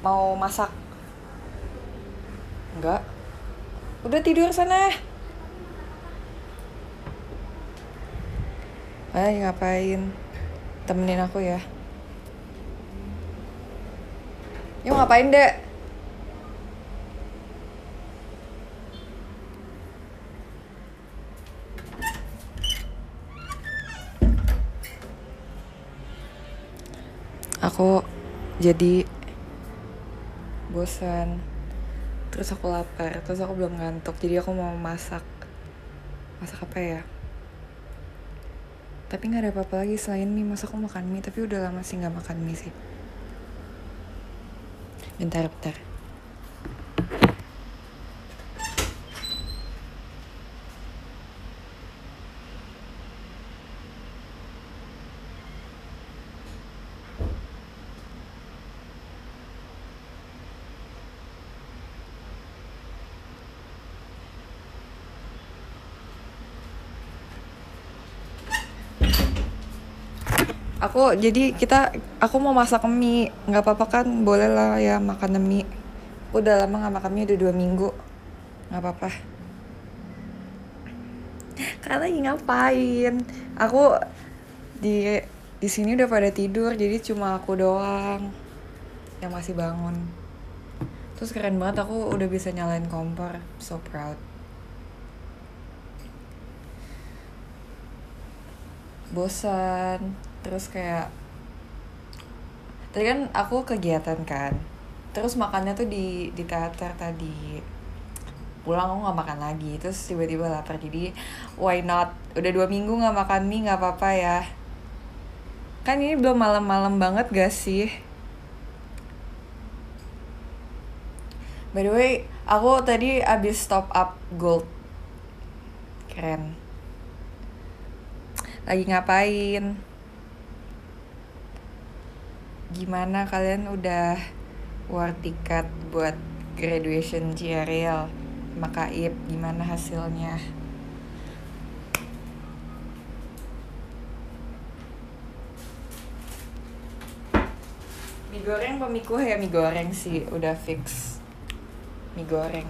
mau masak? Enggak. Udah tidur sana. Hai ngapain? Temenin aku ya. Yuk ngapain dek? Aku jadi bosan. Terus aku lapar terus aku belum ngantuk jadi aku mau masak. Masak apa ya? Tapi nggak ada apa-apa lagi selain mie. Masa aku makan mie tapi udah lama sih nggak makan mie sih. Bentar bentar aku jadi kita aku mau masak mie. Nggak apa-apa kan? Boleh lah ya makan mie. Udah lama nggak makan mie udah dua minggu. Nggak apa-apa. Karena lagi ngapain? Aku di di sini udah pada tidur jadi cuma aku doang yang masih bangun. Terus keren banget aku udah bisa nyalain kompor. So proud. Bosan terus kayak tadi kan aku kegiatan kan. Terus makannya tuh di di teater tadi. Pulang aku nggak makan lagi. Terus tiba-tiba lapar. Jadi why not? Udah dua minggu nggak makan mie nggak apa-apa ya. Kan ini belum malam-malam banget gak sih? By the way aku tadi abis top up gold. Keren. Lagi ngapain gimana kalian udah war tiket buat graduation GRL Makaib gimana hasilnya? Mie goreng kuah ya? Mie goreng sih udah fix. Mie goreng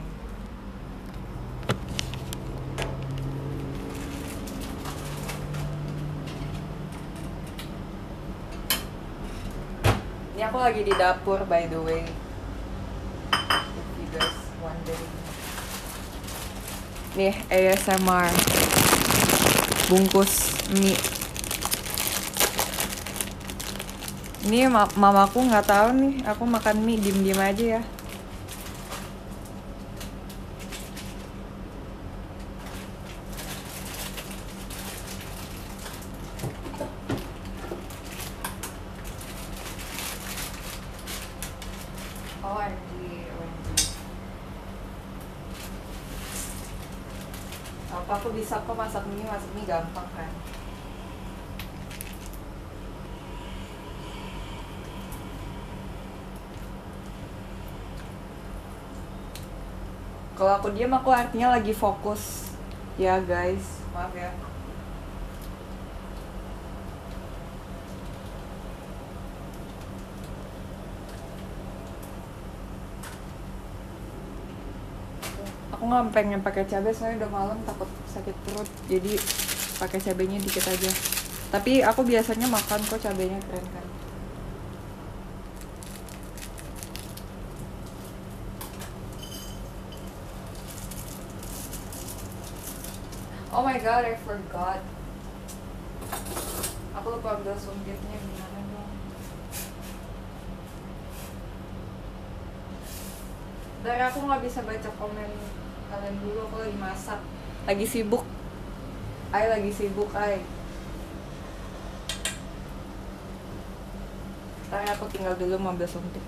Ini aku lagi di dapur by the way. If you guys wondering. Nih ASMR. Bungkus mie. Ini ma mamaku nggak tahu nih, aku makan mie diem-diem aja ya. Aku bisa kok masak mie, masak mie gampang kan? Kalau aku diam aku artinya lagi fokus. Ya guys, maaf ya. Aku nggak pengen pakai cabai soalnya udah malam takut sakit perut. Jadi pakai cabainya dikit aja. Tapi aku biasanya makan kok cabainya keren kan. Oh my god, I forgot. Aku lupa ambil sumpitnya gimana dong. Dari aku nggak bisa baca komen kalian dulu, aku lagi masak. Lagi sibuk. Ay lagi sibuk, ay. Ntar aku tinggal dulu mau ambil sumpit.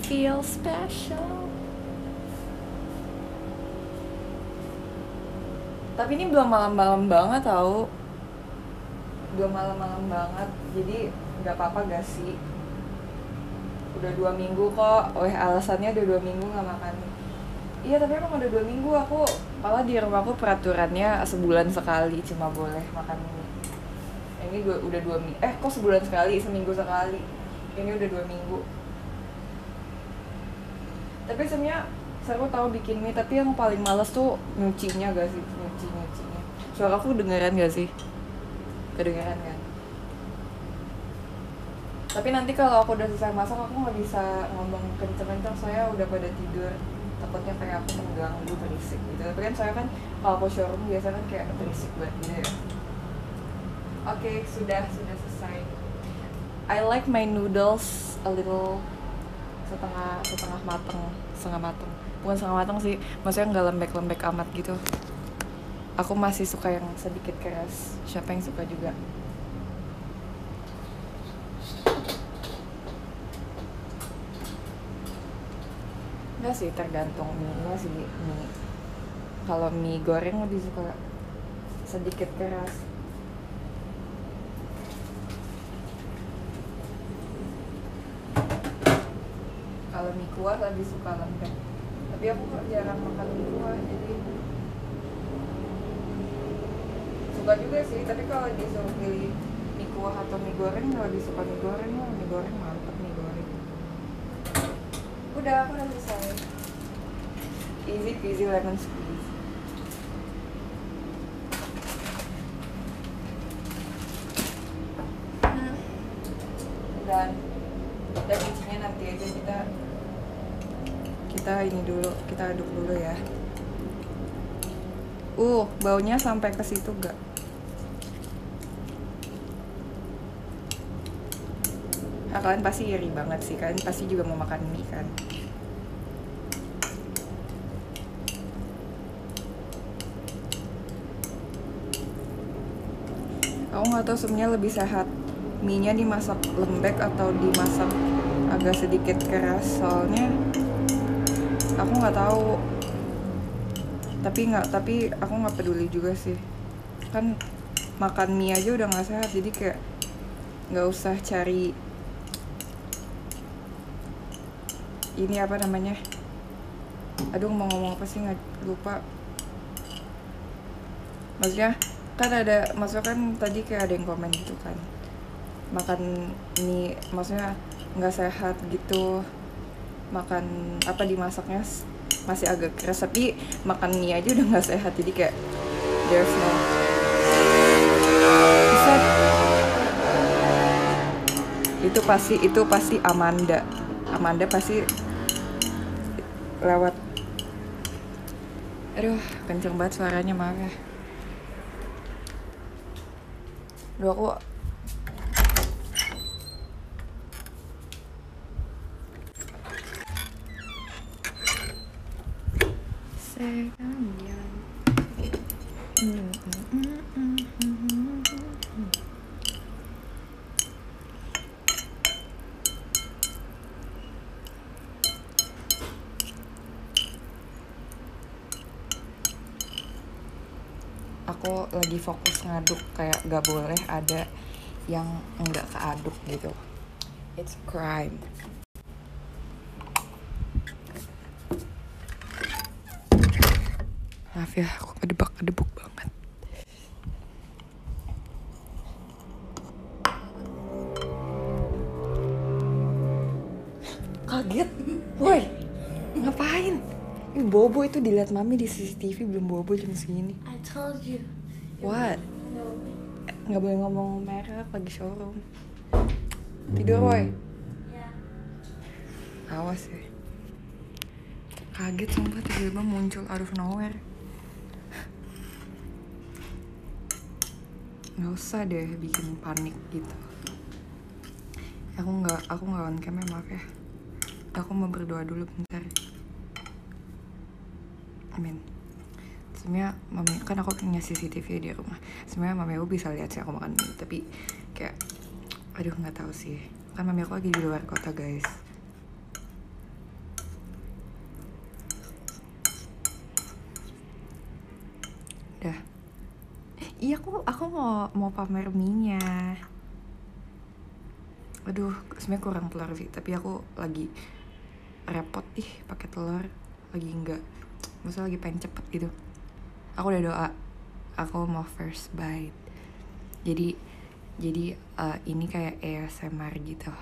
feel special. Tapi ini belum malam-malam banget tau. Belum malam-malam banget. Jadi nggak apa-apa gak sih? Udah dua minggu kok. Oh, alasannya udah dua minggu nggak makan. Iya tapi emang udah dua minggu aku malah di rumahku peraturannya sebulan sekali cuma boleh makan ini. Ini dua, udah dua minggu. Eh kok sebulan sekali? Seminggu sekali. Ini udah dua minggu tapi sebenarnya seru tahu bikin mie tapi yang paling males tuh nyucinya gak sih? Nyuci nyucinya suara aku dengeran gak sih? Kedengeran kan? Tapi nanti kalau aku udah selesai masak aku nggak bisa ngomong kenceng-kenceng saya udah pada tidur. Takutnya kayak aku mengganggu berisik gitu. Tapi kan saya kan kalau aku showroom biasa kan kayak berisik banget gitu ya. Oke sudah sudah selesai. I like my noodles a little setengah setengah mateng setengah mateng. Bukan setengah mateng sih maksudnya nggak lembek-lembek amat gitu. Aku masih suka yang sedikit keras siapa yang suka juga. Enggak sih tergantung mie sih mie. Kalau mie goreng lebih suka sedikit keras kalau mie kuah lebih suka lembek. Tapi aku jarang makan mie kuah jadi suka juga sih. Tapi kalau disuruh pilih mie kuah atau mie goreng lebih suka mie goreng. Lah mie goreng mantep mie goreng. Udah aku udah selesai. Easy peasy lemon squeeze hmm. dan dan isinya nanti aja kita kita ini dulu kita aduk dulu ya. Uh baunya sampai ke situ gak nah, kalian pasti iri banget sih kalian pasti juga mau makan mie kan? Aku nggak tahu sebenarnya lebih sehat mie dimasak lembek atau dimasak agak sedikit keras? Soalnya aku nggak tahu. Tapi nggak tapi aku nggak peduli juga sih. Kan makan mie aja udah nggak sehat jadi kayak nggak usah cari ini apa namanya? Aduh mau ngomong apa sih? Nggak lupa. Maksudnya kan ada maksudnya kan tadi kayak ada yang komen gitu kan. Makan mie maksudnya nggak sehat gitu makan apa dimasaknya masih agak keras tapi makan mie aja udah nggak sehat jadi kayak there's no itu pasti itu pasti Amanda. Amanda pasti lewat. Aduh kenceng banget suaranya maaf ya. Duh aku aku lagi fokus ngaduk kayak gak boleh ada yang nggak keaduk gitu. It's crime maaf ya aku kedebak kedebuk banget kaget woi ngapain Ih, bobo itu dilihat mami di CCTV belum bobo jam segini. I told you. What? Nggak boleh ngomong merek lagi showroom. Tidur, woi. Yeah. Awas ya. Kaget sumpah tiba-tiba muncul out of nowhere. Nggak usah deh bikin panik gitu. Aku nggak, aku nggak on cam ya, maaf ya. Aku mau berdoa dulu bentar. Amin. Sebenarnya mami kan aku punya CCTV di rumah. Sebenarnya mami aku bisa lihat sih aku makan mie, tapi kayak aduh nggak tahu sih. Kan mami aku lagi di luar kota, guys. Udah. Iya aku aku mau mau pamer mie aduh sebenarnya kurang telur sih tapi aku lagi repot ih pakai telur. Lagi enggak masa lagi pengen cepet gitu. Aku udah doa aku mau first bite. Jadi jadi uh, ini kayak ASMR gitu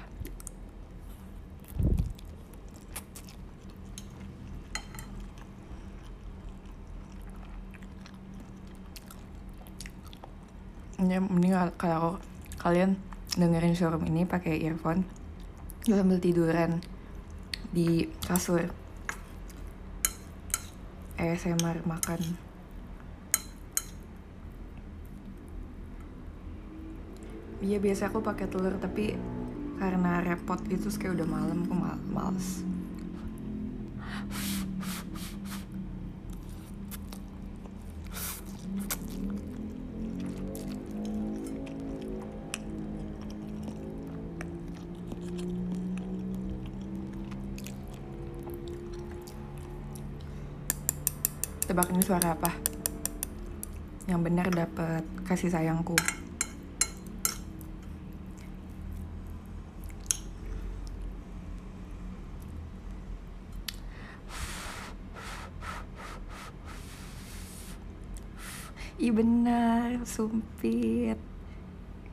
ya mending kalau kalian dengerin showroom ini pakai earphone sambil tiduran di kasur ASMR makan Iya biasa aku pakai telur tapi karena repot itu kayak udah malam aku mal males. Tebak ini suara apa? Yang benar dapat kasih sayangku. Iya benar, sumpit.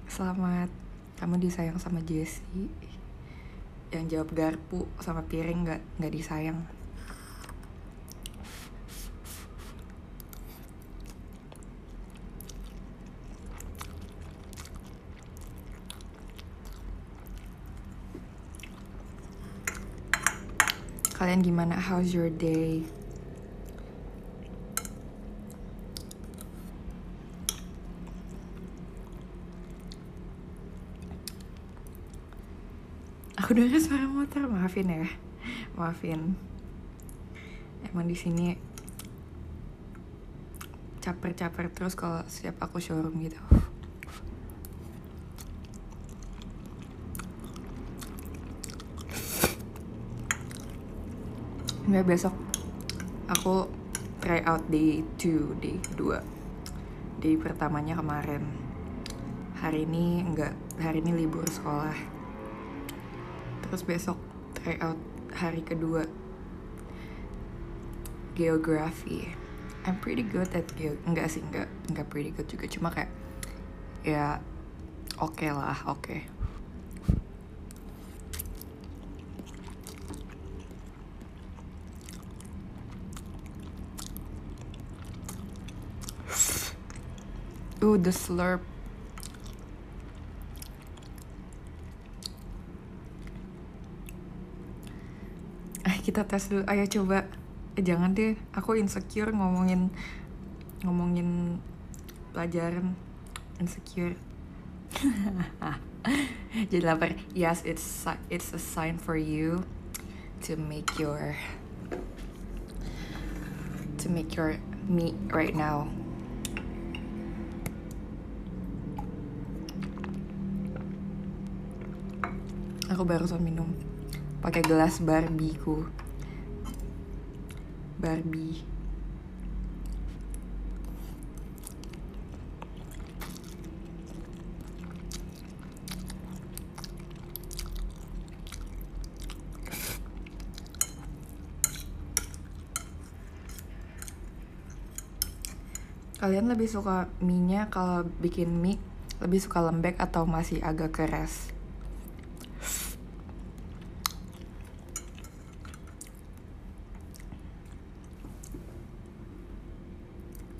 Selamat, kamu disayang sama Jessie. Yang jawab garpu sama piring nggak nggak disayang. Kalian gimana? How's your day? Aku dengar suara motor, maafin ya. Maafin. Emang di sini caper-caper terus kalau setiap aku showroom gitu. Nggak besok aku try out day 2, day kedua. Day pertamanya kemarin. Hari ini enggak, hari ini libur sekolah. Terus besok try out hari kedua. Geography. I'm pretty good at geo enggak sih enggak enggak pretty good juga cuma kayak ya oke okay lah oke okay. Ooh, the slurp. Eh, kita tes dulu. Ayo coba. Eh, jangan deh. Aku insecure ngomongin ngomongin pelajaran insecure. Jadi lapar. Yes, it's it's a sign for you to make your to make your meat right now. Aku barusan minum pakai gelas Barbie ku. Barbie. Kalian lebih suka mie-nya kalau bikin mie lebih suka lembek atau masih agak keras?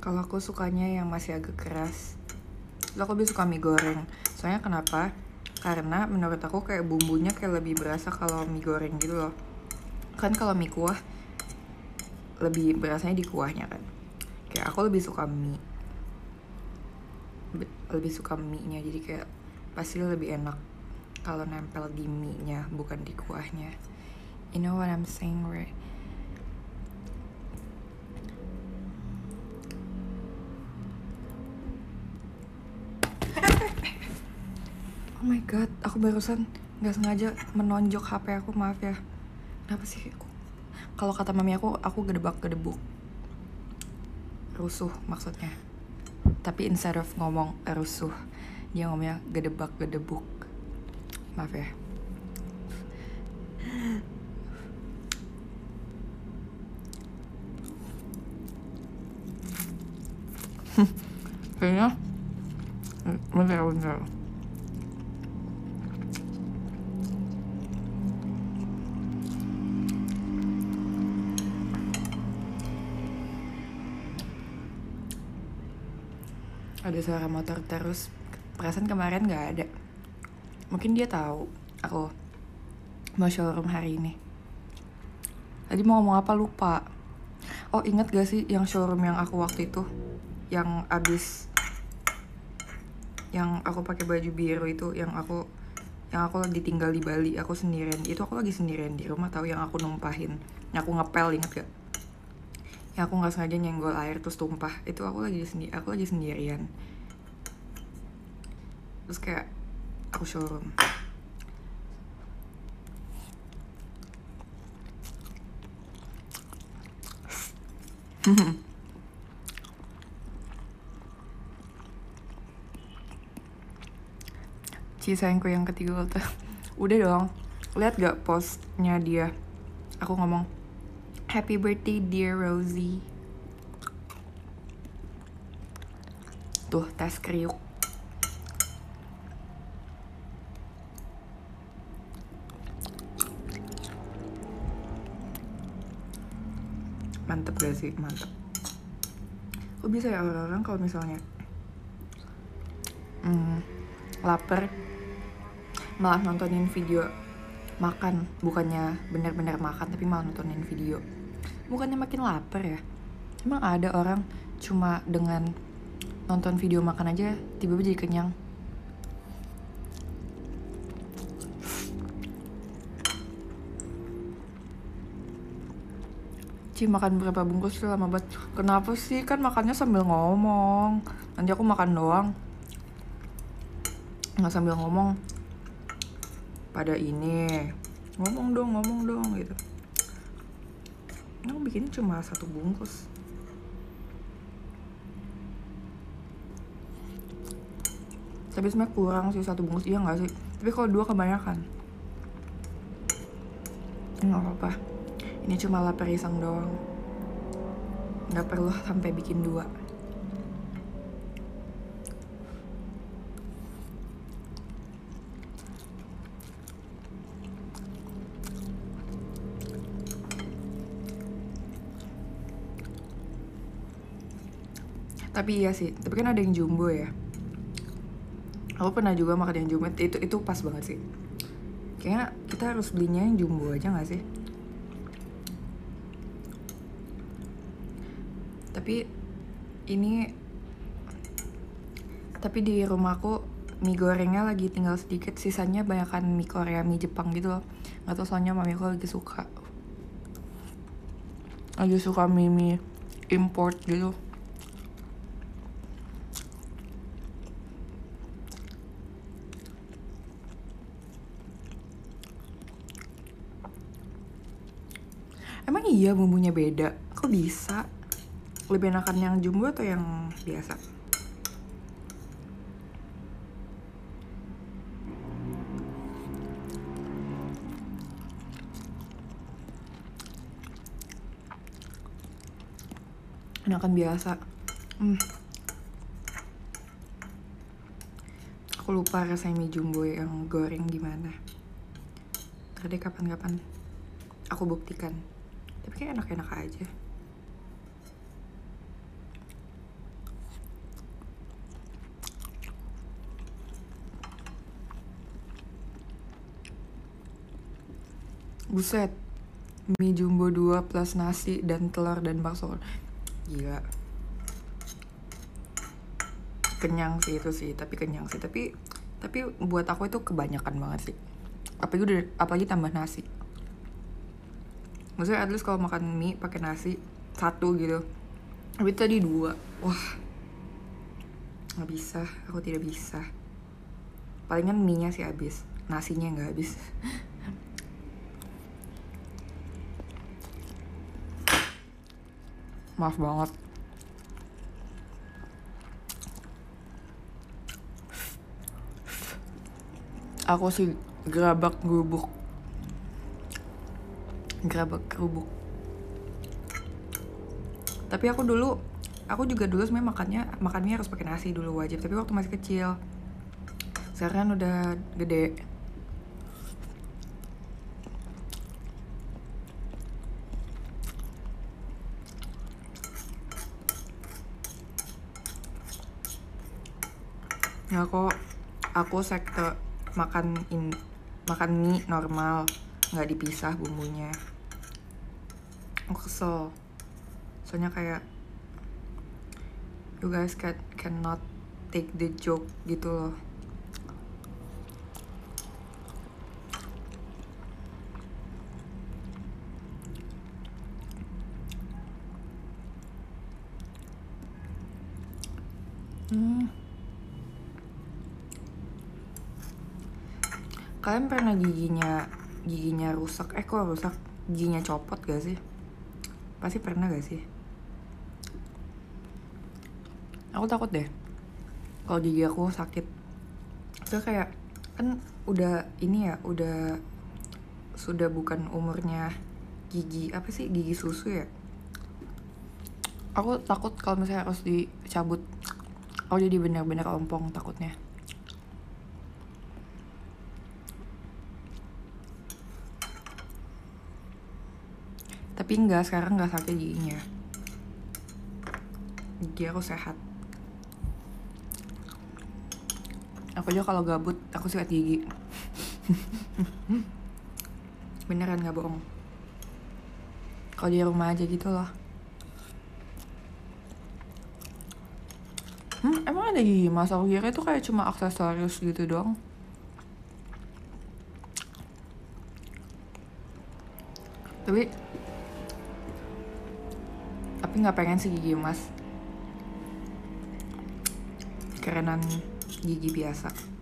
Kalau aku sukanya yang masih agak keras. Lo aku lebih suka mie goreng. Soalnya kenapa? Karena menurut aku kayak bumbunya kayak lebih berasa kalau mie goreng gitu loh. Kan kalau mie kuah lebih berasanya di kuahnya kan. Kayak aku lebih suka mie. Lebih suka mie-nya jadi kayak pasti lebih enak kalau nempel di mie-nya bukan di kuahnya. You know what I'm saying, right? Oh my god, aku barusan nggak sengaja menonjok HP aku, maaf ya. Kenapa sih? Kalau kata mami aku, aku gedebak gedebuk. Rusuh maksudnya. tapi instead of ngomong rusuh dia ngomongnya gedebak gedebuk maaf ya kayaknya bentar bentar ada suara motor terus. Perasaan kemarin nggak ada. Mungkin dia tahu aku mau showroom hari ini. Tadi mau ngomong apa lupa. Oh inget gak sih yang showroom yang aku waktu itu? Yang abis yang aku pakai baju biru itu yang aku yang aku lagi tinggal di Bali aku sendirian. Itu aku lagi sendirian di rumah tahu yang aku numpahin. Yang aku ngepel inget gak yang aku nggak sengaja nyenggol air terus tumpah. Itu aku lagi sendiri aku lagi sendirian. Terus kayak aku showroom. Ci sayangku yang ketiga tuh Udah dong. Lihat gak postnya dia? Aku ngomong Happy birthday dear Rosie. Tuh tes kriuk. Mantep gak sih? Mantep. Kok bisa ya orang-orang kalau misalnya hmm, lapar malah nontonin video makan bukannya benar-benar makan tapi malah nontonin video bukannya makin lapar ya? Emang ada orang cuma dengan nonton video makan aja tiba-tiba jadi kenyang? Makan berapa bungkus tuh lama banget. Kenapa sih? Kan makannya sambil ngomong. Nanti aku makan doang. Nggak sambil ngomong. Pada ini. Ngomong dong, ngomong dong gitu aku bikin cuma satu bungkus. Tapi sebenarnya kurang sih satu bungkus. Iya nggak sih? Tapi kalau dua kebanyakan. Nggak apa-apa. Ini cuma lapar iseng doang. Nggak perlu sampai bikin dua tapi iya sih tapi kan ada yang jumbo ya. Aku pernah juga makan yang jumbo itu itu pas banget sih. Kayaknya kita harus belinya yang jumbo aja gak sih? Tapi ini tapi di rumahku mie gorengnya lagi tinggal sedikit sisanya banyakkan mie Korea mie Jepang gitu loh. Nggak tau soalnya mami aku lagi suka. Lagi suka mie mie import gitu Emang iya bumbunya beda? Kok bisa? Lebih enakan yang jumbo atau yang biasa? Enakan biasa. Hmm. Aku lupa rasanya mie jumbo yang goreng gimana. Tadi kapan-kapan aku buktikan. Tapi kayak enak-enak aja. Buset. Mie jumbo 2 plus nasi dan telur dan bakso. Gila. Kenyang sih itu sih, tapi kenyang sih. Tapi tapi buat aku itu kebanyakan banget sih. Apalagi udah apalagi tambah nasi maksudnya at least kalau makan mie pakai nasi satu gitu. Tapi tadi dua. Wah. Nggak bisa aku tidak bisa. Palingan mie nya sih habis nasinya nggak habis. Maaf banget. Aku sih gerabak gerubuk gerabak gerubuk tapi aku dulu aku juga dulu sebenarnya makannya makannya harus pakai nasi dulu wajib. Tapi waktu masih kecil. Sekarang udah gede. Ya kok aku sekte makan in makan mie normal nggak dipisah bumbunya. Aku kesel. Soalnya kayak you guys can cannot take the joke gitu loh. Hmm. Kalian pernah giginya giginya rusak? Eh kok rusak? Giginya copot gak sih? Pasti pernah gak sih? Aku takut deh kalau gigi aku sakit. Itu kayak kan udah ini ya, udah sudah bukan umurnya gigi apa sih gigi susu ya? Aku takut kalau misalnya harus dicabut. Aku jadi benar-benar ompong takutnya. Tapi enggak, sekarang enggak sakit giginya. Gigi aku sehat. Aku aja kalau gabut, aku sikat gigi. Beneran gak bohong. Kalau di rumah aja gitu loh. Hmm, emang ada gigi mas? Aku kira itu kayak cuma aksesoris gitu doang. Tapi nggak pengen sih gigi emas. Kerenan gigi biasa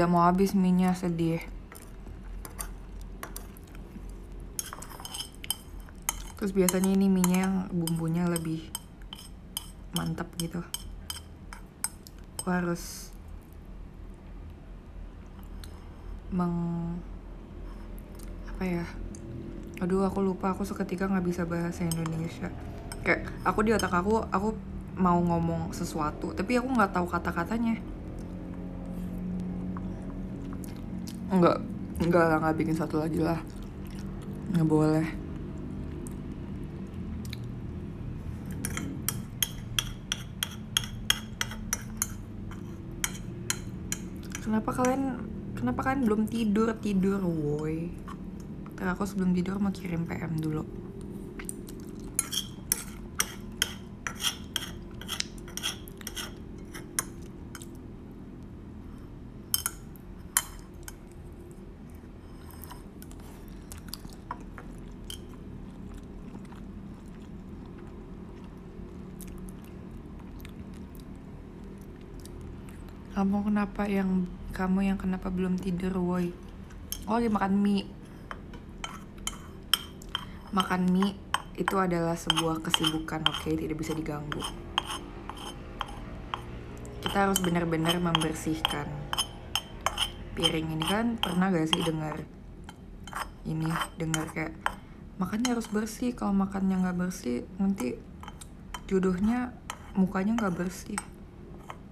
udah mau habis minyak sedih. Terus biasanya ini minyak yang bumbunya lebih mantap gitu. Aku harus meng apa ya? Aduh aku lupa. Aku seketika nggak bisa bahasa Indonesia. Kayak aku di otak aku aku mau ngomong sesuatu tapi aku nggak tahu kata-katanya Enggak, enggak lah, nggak bikin satu lagi lah. Nggak boleh. Kenapa kalian, kenapa kalian belum tidur tidur, woi? Ntar aku sebelum tidur mau kirim PM dulu. Kenapa yang kamu yang kenapa belum tidur, woi? Oh, lagi makan mie. Makan mie itu adalah sebuah kesibukan, oke, okay? tidak bisa diganggu. Kita harus benar-benar membersihkan piring ini kan pernah gak sih dengar ini dengar kayak makannya harus bersih kalau makannya nggak bersih nanti jodohnya mukanya nggak bersih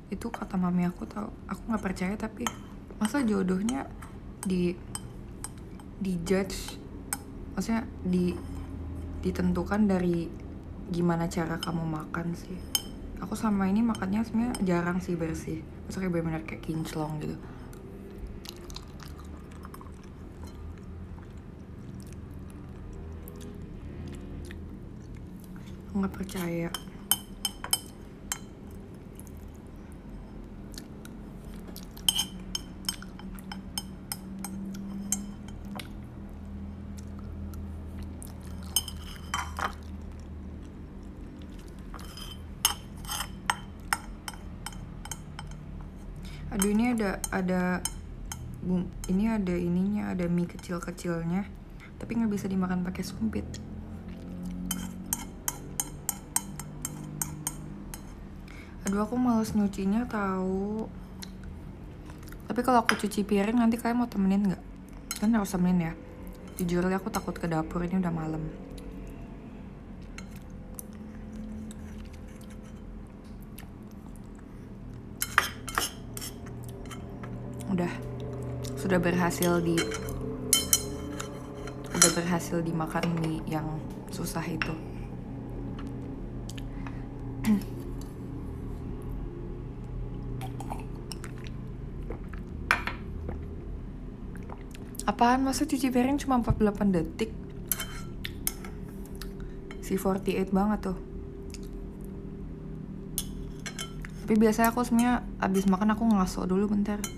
itu kata mami aku tau aku nggak percaya tapi masa jodohnya di di judge? Maksudnya di ditentukan dari gimana cara kamu makan sih. Aku sama ini makannya sebenarnya jarang sih bersih. Maksudnya benar-benar kayak kinclong gitu. Nggak percaya aduh ini ada bum ini ada ininya ada mie kecil kecilnya tapi nggak bisa dimakan pakai sumpit. Aduh aku males nyucinya tahu tapi kalau aku cuci piring nanti kalian mau temenin nggak? Kan harus temenin ya. Jujur aku takut ke dapur ini udah malam udah sudah berhasil di udah berhasil dimakan mie yang susah itu. Apaan? Masa cuci piring cuma 48 detik? Si 48 banget tuh. Tapi biasanya aku sebenarnya abis makan aku ngaso dulu bentar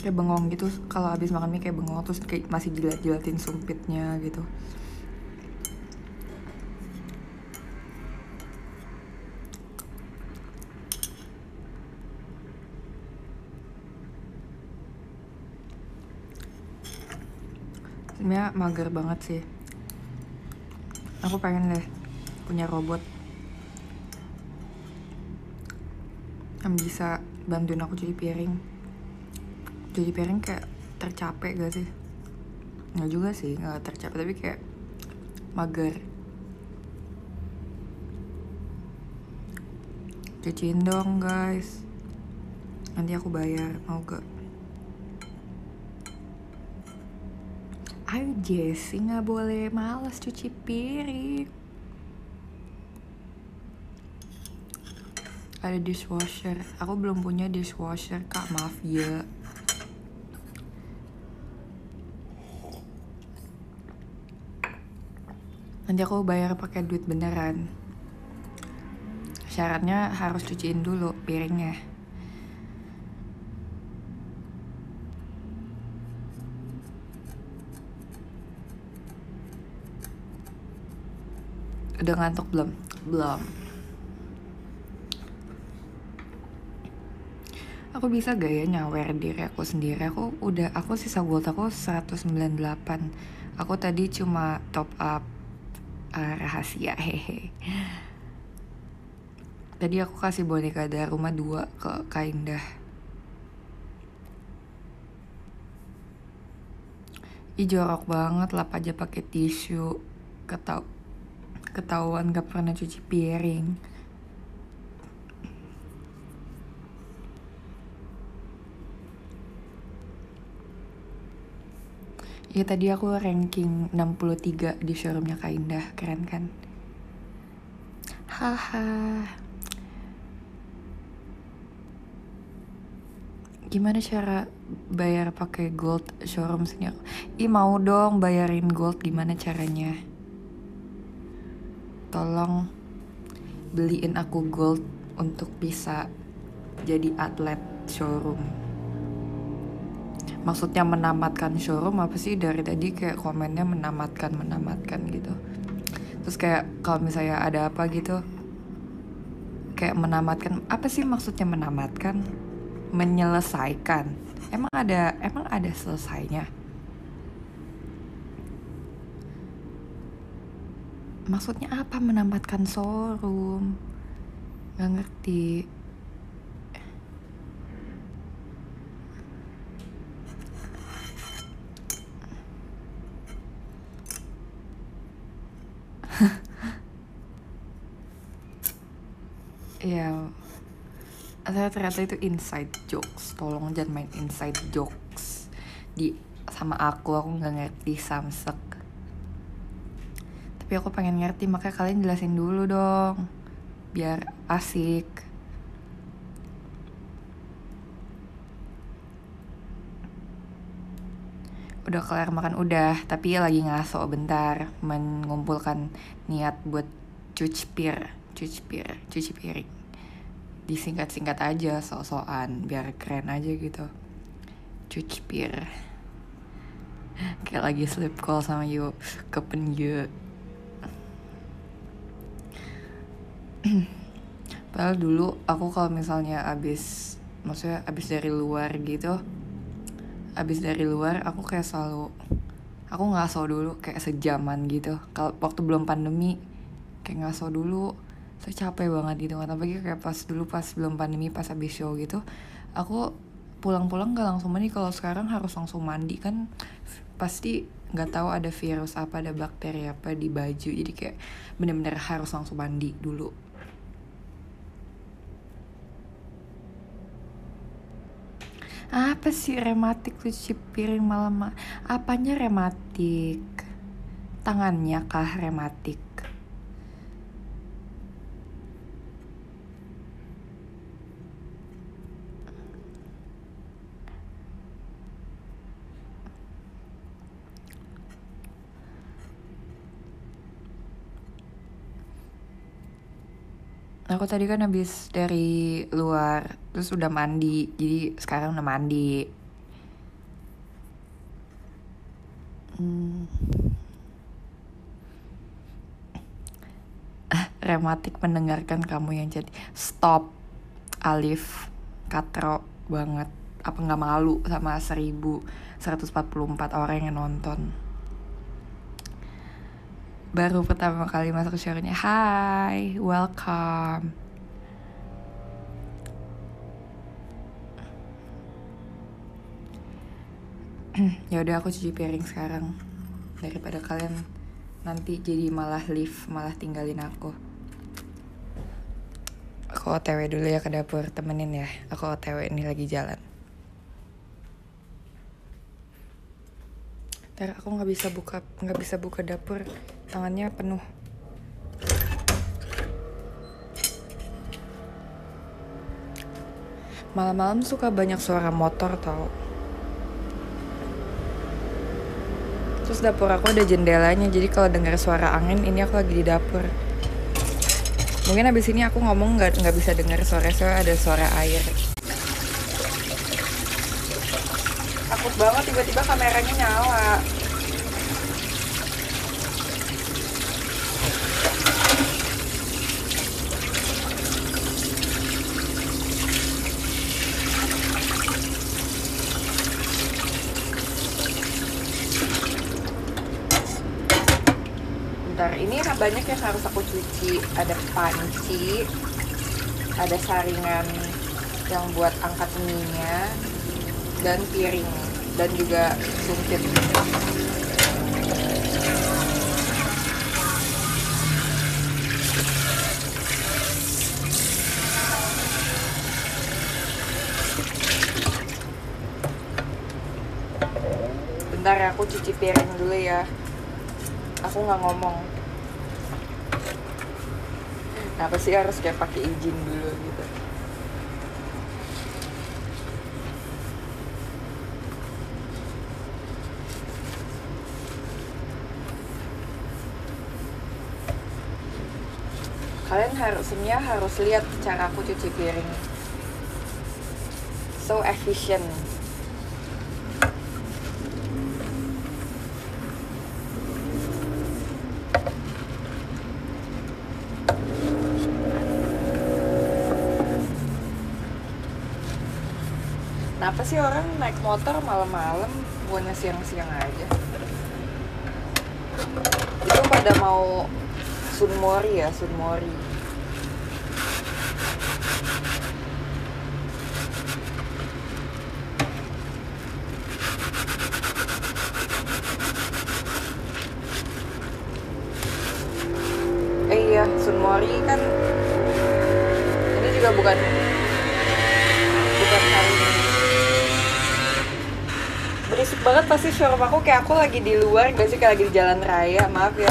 kayak bengong gitu kalau habis makan mie kayak bengong terus kayak masih jilat-jilatin sumpitnya gitu. Sebenarnya mager banget sih. Aku pengen deh punya robot. Yang bisa bantuin aku cuci piring cuci piring kayak tercapek gak sih? Nggak juga sih nggak tercapek tapi kayak mager. Cuciin dong guys. Nanti aku bayar mau gak? Ayo Jessie nggak boleh malas cuci piring. Ada dishwasher. Aku belum punya dishwasher kak. Maaf ya nanti aku bayar pakai duit beneran. Syaratnya harus cuciin dulu piringnya. Udah ngantuk belum? Belum. Aku bisa gak ya nyawer diri aku sendiri? Aku udah aku sisa gold aku 198 aku tadi cuma top up uh, rahasia hehe. Tadi aku kasih boneka dari rumah dua ke Kaindah Ih jorok banget lap aja pakai tisu. Ketau ketahuan gak pernah cuci piring Ya tadi aku ranking 63 di showroomnya Kak Indah, keren kan? Haha. Gimana cara bayar pakai gold showroom sini? Ih mau dong bayarin gold gimana caranya? Tolong beliin aku gold untuk bisa jadi atlet showroom maksudnya menamatkan showroom apa sih? Dari tadi kayak komennya menamatkan menamatkan gitu. Terus kayak kalau misalnya ada apa gitu kayak menamatkan apa sih maksudnya menamatkan? Menyelesaikan. Emang ada emang ada selesainya? Maksudnya apa menamatkan showroom? Nggak ngerti ya saya ternyata itu inside jokes. Tolong jangan main inside jokes. Di sama aku aku nggak ngerti samsek. Tapi aku pengen ngerti makanya kalian jelasin dulu dong. Biar asik. Udah kelar makan udah. Tapi lagi ngaso bentar. Mengumpulkan niat buat cuci pir cuci pir cuci piring. Disingkat-singkat aja sok-sokan biar keren aja gitu. Cuci pir. Kayak lagi sleep call sama yuk kepen yuk padahal dulu aku kalau misalnya abis maksudnya abis dari luar gitu abis dari luar aku kayak selalu aku ngaso dulu kayak sejaman gitu. Kalau waktu belum pandemi kayak ngaso dulu saya capek banget gitu kan apalagi kayak pas dulu pas belum pandemi pas abis show gitu aku pulang-pulang gak langsung mandi. Kalau sekarang harus langsung mandi kan pasti nggak tahu ada virus apa ada bakteri apa di baju. Jadi kayak bener-bener harus langsung mandi dulu. Apa sih rematik? Cuci piring malam apanya rematik? Tangannya kah rematik aku tadi kan habis dari luar terus udah mandi jadi sekarang udah mandi. Hmm. rematik mendengarkan kamu yang jadi. Stop Alif. Katro banget. Apa nggak malu sama 1144 orang yang nonton baru pertama kali masuk shownya Hai, welcome. Ya udah aku cuci piring sekarang. Daripada kalian nanti jadi malah live malah tinggalin aku. Aku otw dulu ya ke dapur temenin ya. Aku otw ini lagi jalan Ntar aku nggak bisa buka nggak bisa buka dapur. Tangannya penuh. Malam-malam suka banyak suara motor tau. Terus dapur aku ada jendelanya jadi kalau dengar suara angin ini aku lagi di dapur. Mungkin abis ini aku ngomong nggak nggak bisa dengar suara suara ada suara air takut banget tiba-tiba kameranya nyala. Bentar ini banyak yang harus aku cuci. Ada panci ada saringan yang buat angkat mie dan piring dan juga sumpit. Bentar ya aku cuci piring dulu ya. Aku nggak ngomong. Kenapa sih harus kayak pakai izin dulu gitu kalian harusnya harus lihat cara aku cuci piring so efficient Kenapa sih orang naik motor malam-malam bukannya siang-siang aja? Itu pada mau Sunmori ya, Sunmori. Eh iya, Sunmori kan ini juga bukan bukan hari ini berisik banget pasti showroom aku kayak aku lagi di luar gak sih? Kayak lagi di jalan raya maaf ya.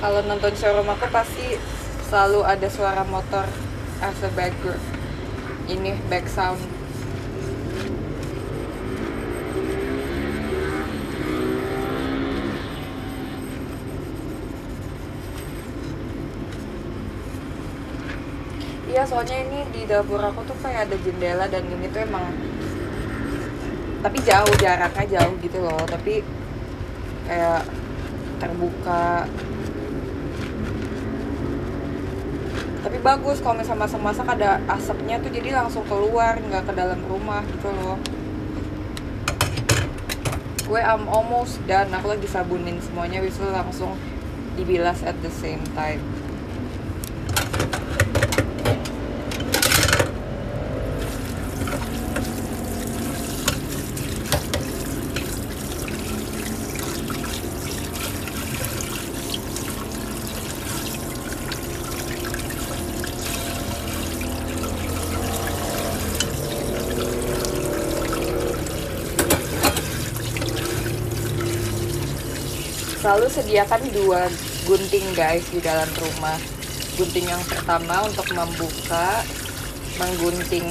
Kalau nonton showroom aku pasti selalu ada suara motor as a background. Ini back sound. Iya soalnya dapur aku tuh kayak ada jendela dan ini tuh emang tapi jauh jaraknya jauh gitu loh. Tapi kayak terbuka. Tapi bagus kalau misalnya masak-masak ada asapnya tuh jadi langsung keluar nggak ke dalam rumah gitu loh. Gue am almost dan aku lagi sabunin semuanya bisa langsung dibilas at the same time. Selalu sediakan dua gunting guys di dalam rumah. Gunting yang pertama untuk membuka menggunting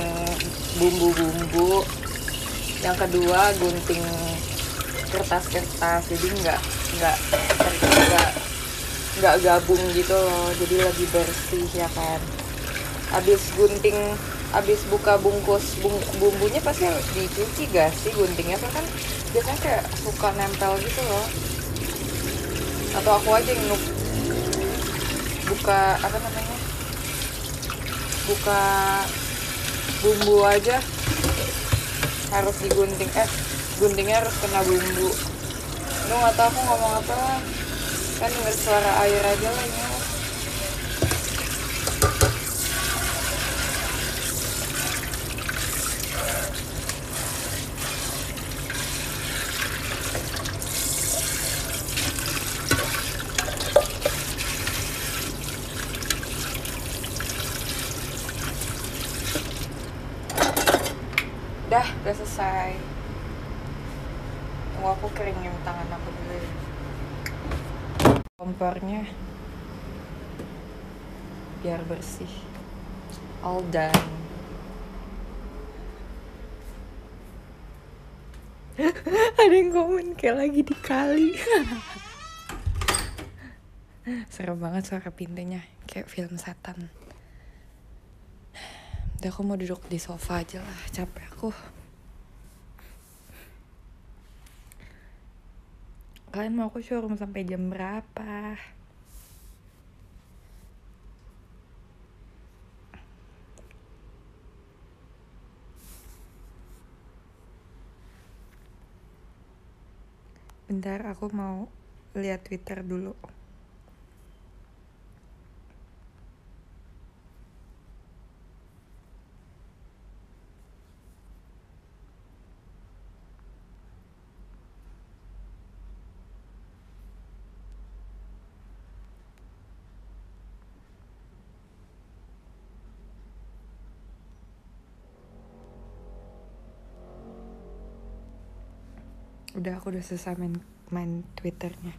bumbu-bumbu. Yang kedua gunting kertas-kertas. Jadi nggak nggak nggak nggak gabung gitu loh. Jadi lebih bersih ya kan? Habis gunting habis buka bungkus bung, bumbunya pasti dicuci gak sih guntingnya. Kan biasanya kayak suka nempel gitu loh atau aku aja yang buka apa namanya? Buka bumbu aja. Harus digunting eh guntingnya harus kena bumbu. Lu nggak tahu aku ngomong apa. Kan denger suara air aja lah ini udah udah selesai tunggu aku keringin tangan aku dulu ya. Kompornya biar bersih. All done. Ada yang komen kayak lagi di kali serem banget suara pintunya kayak film setan. Udah aku mau duduk di sofa aja lah, capek aku. Kalian mau aku showroom sampai jam berapa? Bentar, aku mau lihat Twitter dulu. Udah aku udah selesai main main twitternya.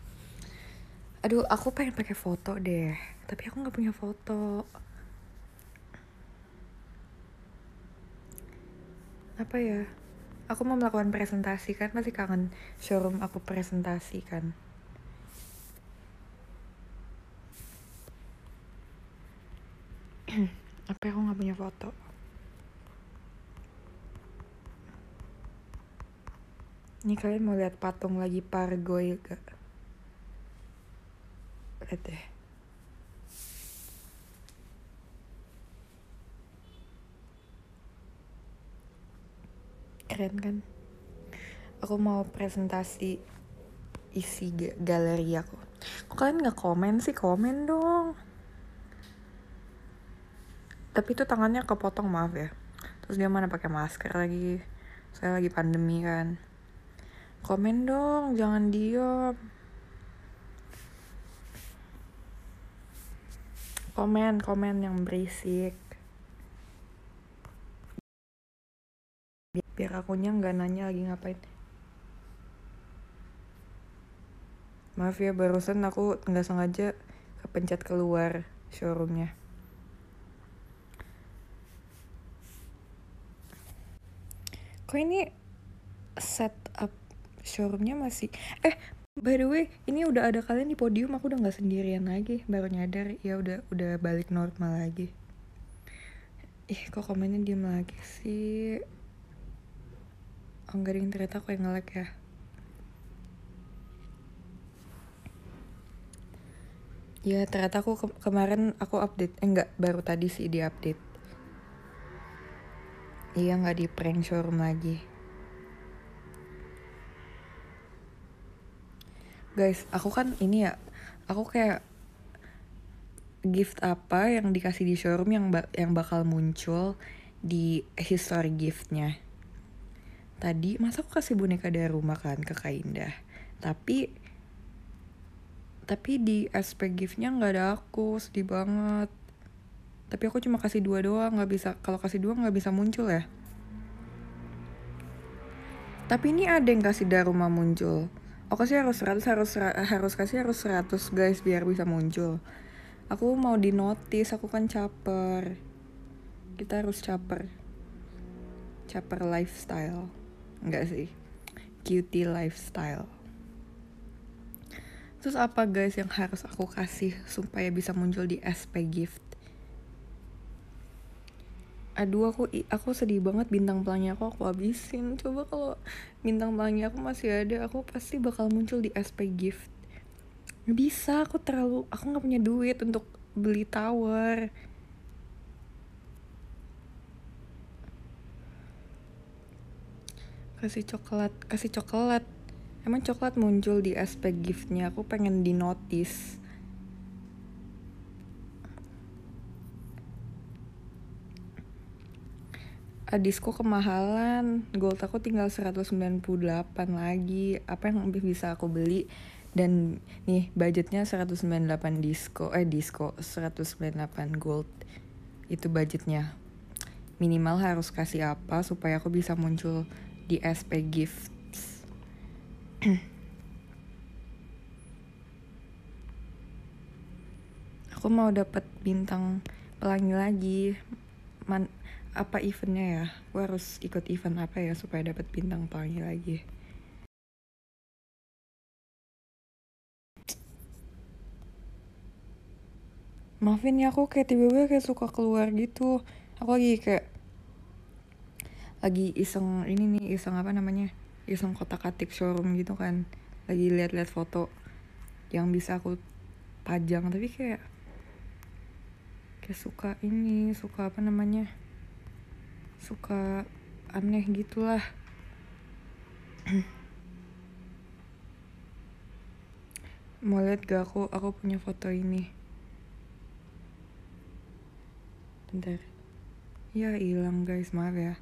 Aduh aku pengen pakai foto deh tapi aku nggak punya foto. Apa ya? Aku mau melakukan presentasi kan? Masih kangen showroom aku presentasi kan? Apa aku nggak punya foto Ini kalian mau lihat patung lagi pargoy gak? Lihat deh. Keren kan? Aku mau presentasi isi galeri aku. Kok kalian nggak komen sih? Komen dong. Tapi itu tangannya kepotong maaf ya. Terus dia mana pakai masker lagi. Saya lagi pandemi kan komen dong jangan diem. Komen komen yang berisik. Biar akunya nggak nanya lagi ngapain. Maaf ya barusan aku nggak sengaja kepencet keluar showroomnya. Kok ini setup showroomnya masih. Eh by the way ini udah ada kalian di podium aku udah nggak sendirian lagi baru nyadar. Ya udah udah balik normal lagi. Ih kok komennya diem lagi sih? Oh enggak ding ternyata aku yang ngelek ya. Ya ternyata aku ke kemarin aku update eh enggak baru tadi sih di update. Iya nggak di prank showroom lagi. Guys, aku kan ini ya, aku kayak gift apa yang dikasih di showroom yang ba yang bakal muncul di history giftnya. Tadi masa aku kasih boneka dari rumah kan ke Kak Indah. Tapi tapi di aspek giftnya nggak ada aku sedih banget tapi aku cuma kasih dua doang nggak bisa kalau kasih dua nggak bisa muncul ya tapi ini ada yang kasih dari rumah muncul aku kasih harus 100 harus harus kasih harus 100 guys biar bisa muncul. Aku mau di notice aku kan caper. Kita harus caper. Caper lifestyle. Enggak sih. Cutie lifestyle. Terus apa guys yang harus aku kasih supaya bisa muncul di SP gift? Aduh aku aku sedih banget bintang pelangi aku aku habisin. Coba kalau bintang pelangi aku masih ada, aku pasti bakal muncul di SP gift. Bisa, aku terlalu aku nggak punya duit untuk beli tower. Kasih coklat, kasih coklat Emang coklat muncul di aspek giftnya, aku pengen di notice. Adisku kemahalan, gold aku tinggal 198 lagi. Apa yang lebih bisa aku beli? Dan nih budgetnya 198 disco, eh disco 198 gold. Itu budgetnya. Minimal harus kasih apa supaya aku bisa muncul di SP gift aku mau dapat bintang pelangi lagi man apa eventnya ya? Aku harus ikut event apa ya supaya dapat bintang pelangi lagi? Maafin ya aku kayak tiba-tiba kayak suka keluar gitu. Aku lagi kayak lagi iseng ini nih iseng apa namanya? Iseng kotak atik showroom gitu kan. Lagi lihat-lihat foto yang bisa aku pajang tapi kayak kayak suka ini suka apa namanya suka aneh gitulah. Mau lihat gak aku aku punya foto ini? Bentar. Ya hilang guys. Maaf ya.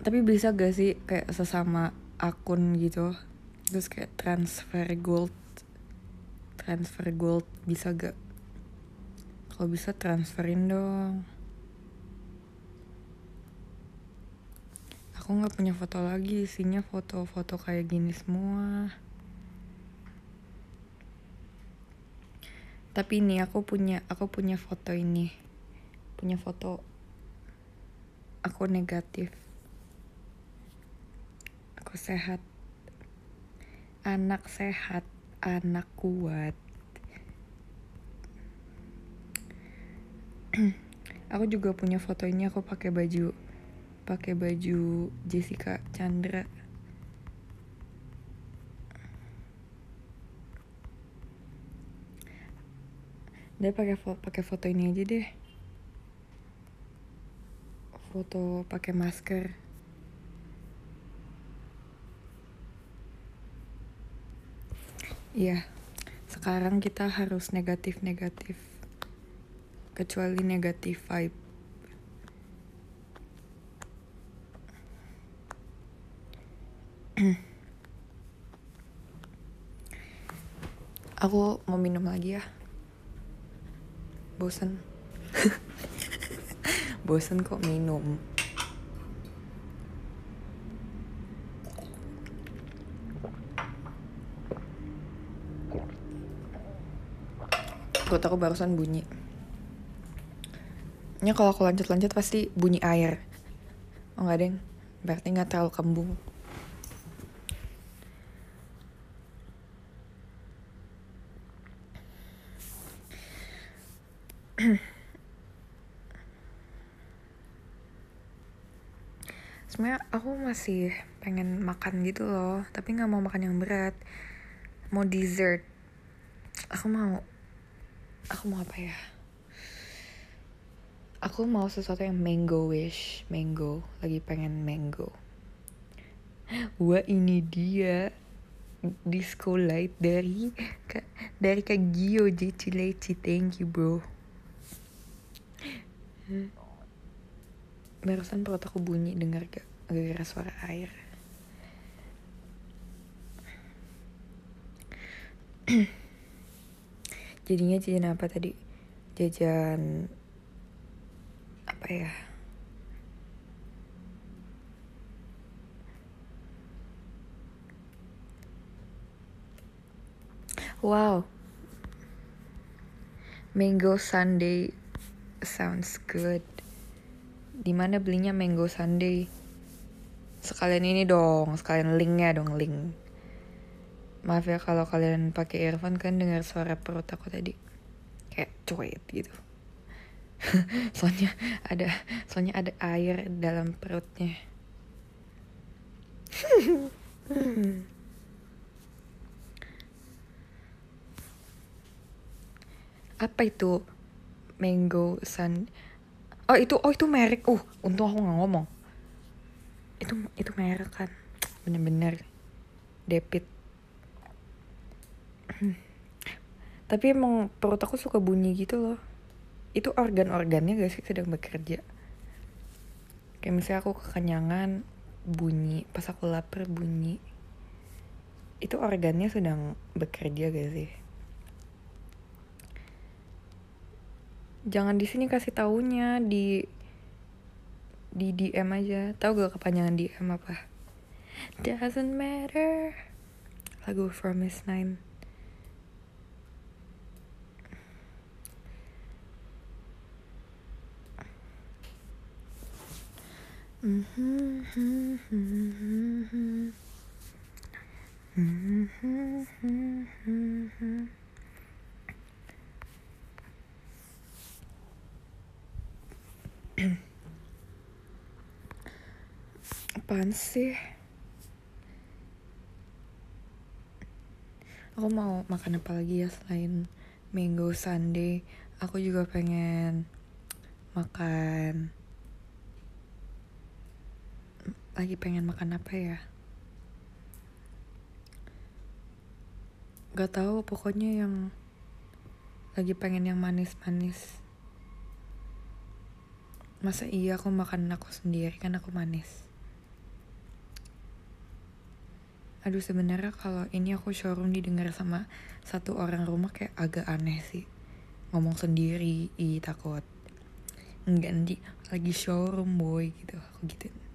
Tapi bisa gak sih kayak sesama akun gitu? Terus kayak transfer gold transfer gold bisa gak kalau bisa transferin dong? Aku nggak punya foto lagi isinya foto-foto kayak gini semua. Tapi ini aku punya aku punya foto ini. Punya foto aku negatif. Aku sehat. Anak sehat anak kuat aku juga punya foto ini aku pakai baju pakai baju Jessica Chandra. Dia pakai fo pakai foto ini aja deh. Foto pakai masker. Iya, sekarang kita harus negatif-negatif. Kecuali negatif vibe. Aku mau minum lagi ya. Bosen. Bosen kok minum. perut aku barusan bunyi. Ini kalau aku lanjut-lanjut pasti bunyi air. Oh enggak deng, berarti nggak terlalu kembung. sebenarnya aku masih pengen makan gitu loh tapi nggak mau makan yang berat mau dessert aku mau aku mau apa ya aku mau sesuatu yang mango wish mango lagi pengen mango. Wah ini dia. Disco light dari dari kak Gio Jeci Leci. Thank you bro. Barusan perut aku bunyi dengar gak gara-gara suara air. Jadinya jajan apa tadi? Jajan apa ya? Wow. Mango sunday sounds good. Di mana belinya Mango Sunday? Sekalian ini dong sekalian linknya dong link. Maaf ya kalau kalian pakai earphone kan dengar suara perut aku tadi. Kayak cuit gitu soalnya ada soalnya ada air dalam perutnya. Apa itu mango sun oh itu oh itu merek. Uh untung aku nggak ngomong. Itu itu merek kan. Bener-bener debit tapi emang perut aku suka bunyi gitu loh itu organ-organnya gak sih sedang bekerja? Kayak misalnya aku kekenyangan bunyi pas aku lapar bunyi. Itu organnya sedang bekerja gak sih? Jangan di sini kasih taunya di di DM aja. Tahu gak kepanjangan DM apa? Doesn't matter. Lagu from Miss Nine apaan sih? Aku mau makan apa lagi ya selain mango sunday aku juga pengen makan lagi pengen makan apa ya? Gak tahu pokoknya yang lagi pengen yang manis-manis. Masa iya aku makan aku sendiri kan aku manis. Aduh sebenarnya kalau ini aku showroom didengar sama satu orang rumah kayak agak aneh sih. Ngomong sendiri i takut. Enggak nanti lagi showroom boy gitu. Aku gitu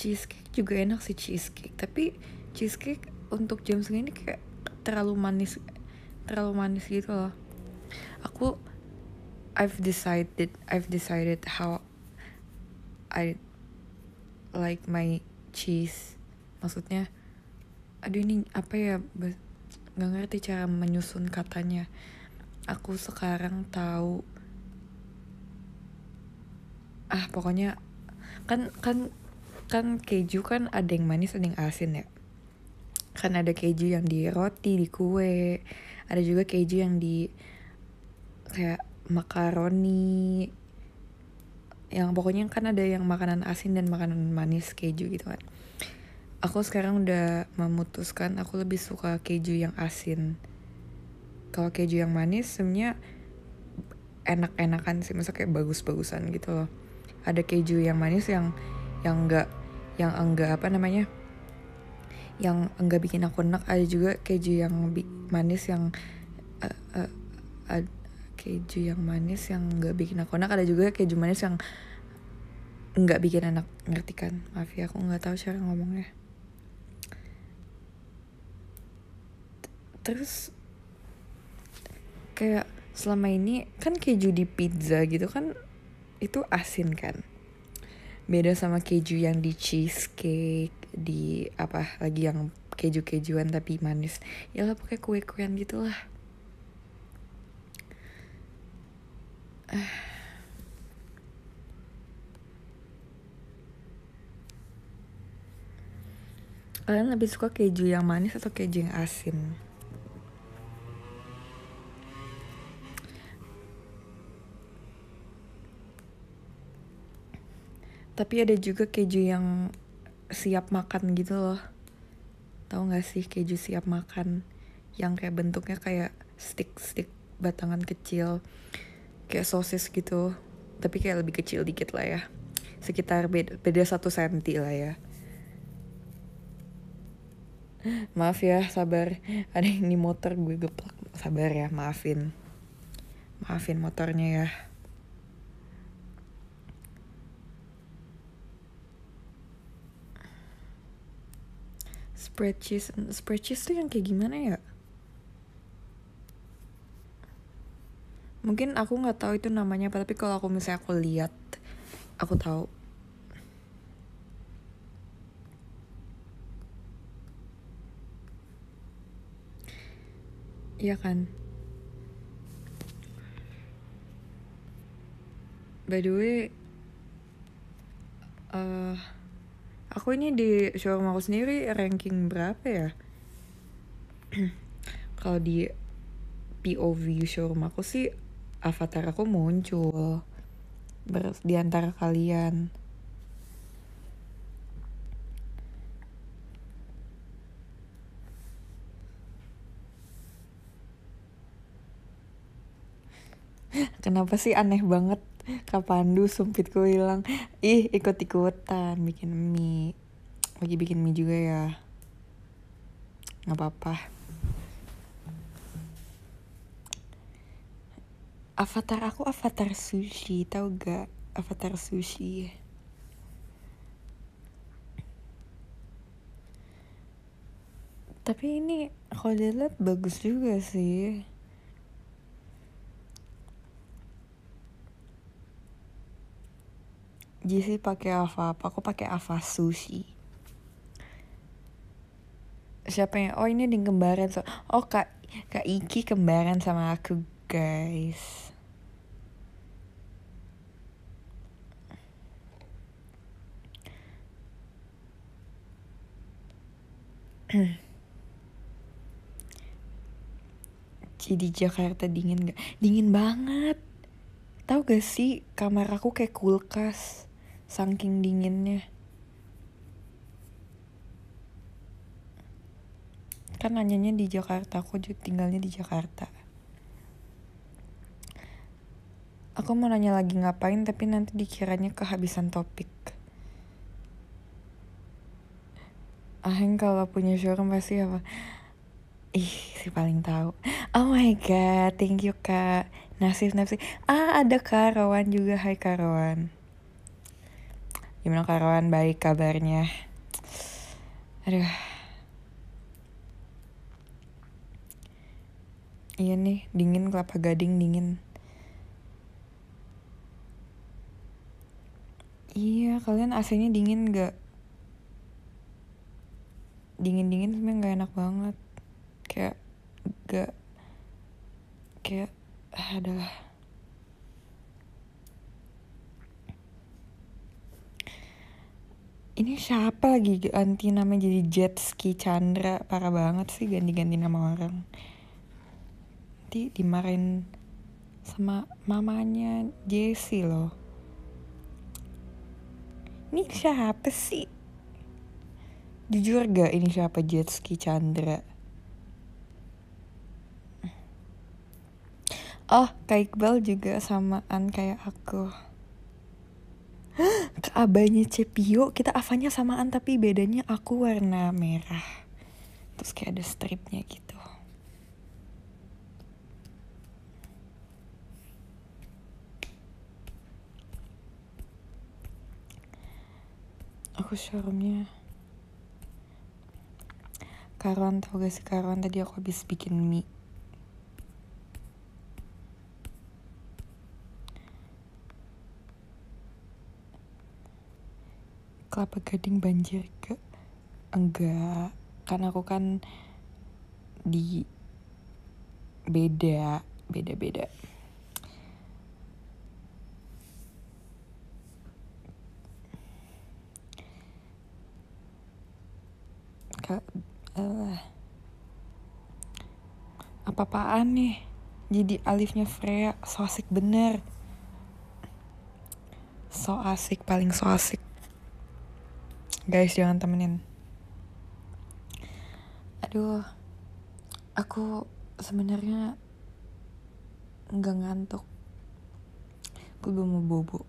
cheesecake juga enak sih cheesecake. Tapi cheesecake untuk jam segini kayak terlalu manis terlalu manis gitu loh. Aku I've decided I've decided how I like my cheese. Maksudnya aduh ini apa ya nggak ngerti cara menyusun katanya. Aku sekarang tahu. Ah pokoknya kan kan kan keju kan ada yang manis ada yang asin ya. Kan ada keju yang di roti di kue. Ada juga keju yang di kayak makaroni. Yang pokoknya kan ada yang makanan asin dan makanan manis keju gitu kan. Aku sekarang udah memutuskan aku lebih suka keju yang asin. Kalau keju yang manis sebenarnya enak-enakan sih. Masa kayak bagus-bagusan gitu loh. Ada keju yang manis yang yang enggak yang enggak apa namanya yang enggak bikin aku enak. Ada juga keju yang manis yang uh, uh, uh, keju yang manis yang enggak bikin aku enak. Ada juga keju manis yang enggak bikin enak ngerti kan? Maaf ya aku nggak tahu cara ngomongnya. Terus kayak selama ini kan keju di pizza gitu kan itu asin kan beda sama keju yang di cheesecake di apa lagi yang keju-kejuan tapi manis. Ya lah pakai kue-kuean gitulah. Kalian lebih suka keju yang manis atau keju yang asin? Tapi ada juga keju yang siap makan gitu loh. Tahu gak sih keju siap makan yang kayak bentuknya kayak stick-stick batangan kecil kayak sosis gitu tapi kayak lebih kecil dikit lah ya. Sekitar beda, beda satu senti lah ya. Maaf ya sabar. Ada yang di motor gue geplak. Sabar ya maafin. Maafin motornya ya spread cheese spread cheese tuh yang kayak gimana ya mungkin aku nggak tahu itu namanya apa tapi kalau aku misalnya aku lihat aku tahu Iya kan? By the way, uh, aku ini di showroom aku sendiri ranking berapa ya? Kalau di POV showroom aku sih avatar aku muncul ber di antara kalian. Kenapa sih aneh banget Kak Pandu sumpitku hilang Ih ikut-ikutan bikin mie. Lagi bikin mie juga ya. Gak apa-apa. Avatar aku avatar sushi Tahu gak avatar sushi. Tapi ini kalau dilihat bagus juga sih Jesse pakai apa aku pakai Ava Sushi siapa yang oh ini di kembaran so oh kak kak Iki kembaran sama aku guys di Jakarta dingin gak? Dingin banget. Tahu gak sih kamar aku kayak kulkas saking dinginnya kan nanyanya di Jakarta aku juga tinggalnya di Jakarta aku mau nanya lagi ngapain tapi nanti dikiranya kehabisan topik Aheng kalau punya showroom pasti apa Ih, si paling tahu. Oh my god, thank you kak. Nasif nasif. Ah, ada Karawan juga. Hai Karawan. Gimana Karawan baik kabarnya? Aduh. Iya nih, dingin kelapa gading dingin. Iya, kalian AC-nya dingin gak? Dingin-dingin sebenernya gak enak banget. Kayak gak kayak adalah ini siapa lagi? Ganti nama jadi Jet Ski Chandra. Parah banget sih ganti-ganti nama orang. Nanti dimarahin sama mamanya Jessie loh. Ini siapa sih? Jujur gak ini siapa Jet Ski Chandra? Oh Kak Iqbal juga samaan kayak aku ke abahnya Cepio kita avanya samaan tapi bedanya aku warna merah. Terus kayak ada stripnya gitu. Aku showroomnya. Karuan tau gak sih Karuan tadi aku habis bikin mie Kelapa Gading banjir ke, Enggak, kan aku kan di beda, beda-beda. Uh, eh, apa-apaan nih? Jadi alifnya Freya so asik bener. So asik, paling so asik guys jangan temenin. Aduh aku sebenarnya nggak ngantuk. Aku belum mau bobo.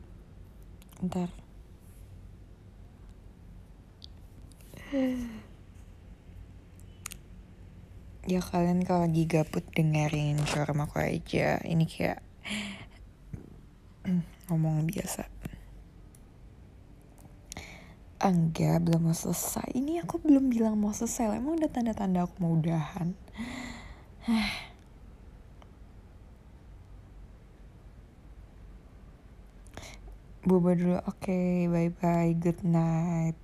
Ntar ya kalian kalau lagi gabut dengerin suara aku aja. Ini kayak ngomong biasa enggak belum mau selesai. Ini aku belum bilang mau selesai emang udah tanda-tanda aku mau udahan? Bobo dulu, oke, okay, bye bye, good night.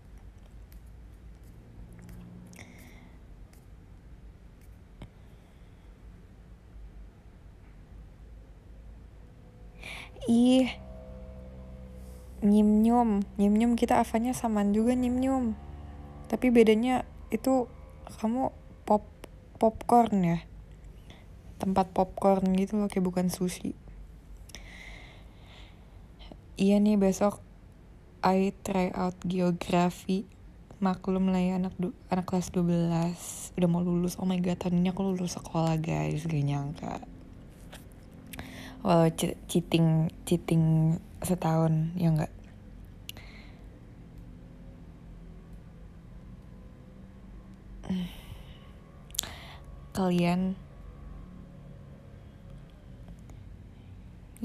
Ih. Nyim nyum, nyim nyum kita avanya samaan juga nyim nyum. Tapi bedanya itu kamu pop popcorn ya. Tempat popcorn gitu loh kayak bukan sushi. Iya nih besok I try out geografi maklum lah ya anak anak kelas 12 udah mau lulus oh my god tahun aku lulus sekolah guys gak nyangka walau cheating cheating setahun ya enggak kalian?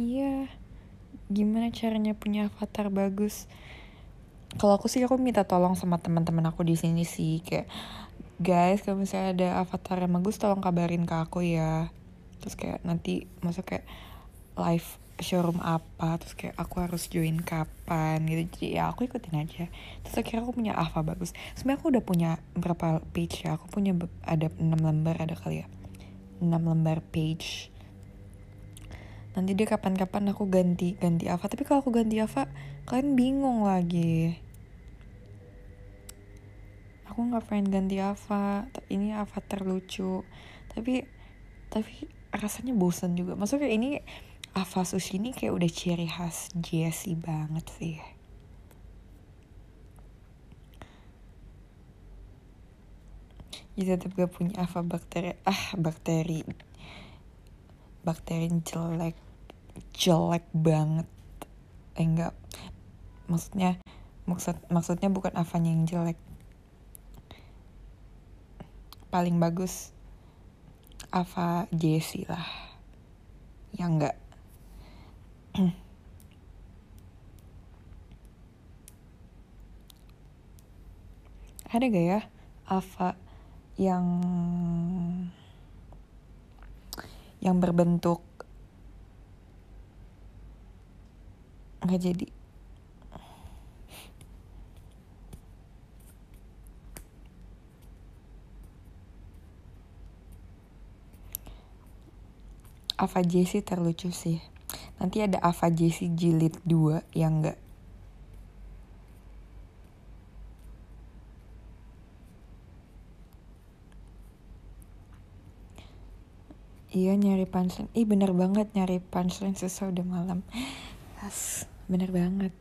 Iya. Gimana caranya punya avatar bagus? Kalau aku sih aku minta tolong sama teman-teman aku di sini sih. Kayak guys kalau misalnya ada avatar yang bagus tolong kabarin ke aku ya. Terus kayak nanti masuk kayak live showroom apa terus kayak aku harus join kapan gitu. Jadi ya aku ikutin aja. Terus akhirnya aku punya Ava bagus. Sebenarnya aku udah punya berapa page ya? Aku punya ada 6 lembar ada kali ya? 6 lembar page. Nanti dia kapan-kapan aku ganti ganti Ava. Tapi kalau aku ganti Ava kalian bingung lagi. Aku nggak pengen ganti Ava. Ini Ava terlucu. Tapi tapi rasanya bosan juga. Maksudnya ini Ava Sushi ini kayak udah ciri khas Jessie banget sih. Jadi tetap gak punya Ava bakteri. Ah, bakteri. Bakteri jelek. Jelek banget. Eh enggak. Maksudnya maksud maksudnya bukan Avanya yang jelek. Paling bagus Ava Jessie lah. Ya enggak ada gak ya Ava yang yang berbentuk nggak jadi? Ava Jessie terlucu sih Nanti ada Ava Jessie jilid 2 yang enggak Iya nyari punchline. Ih bener banget nyari punchline susah udah malam. Yes, bener banget.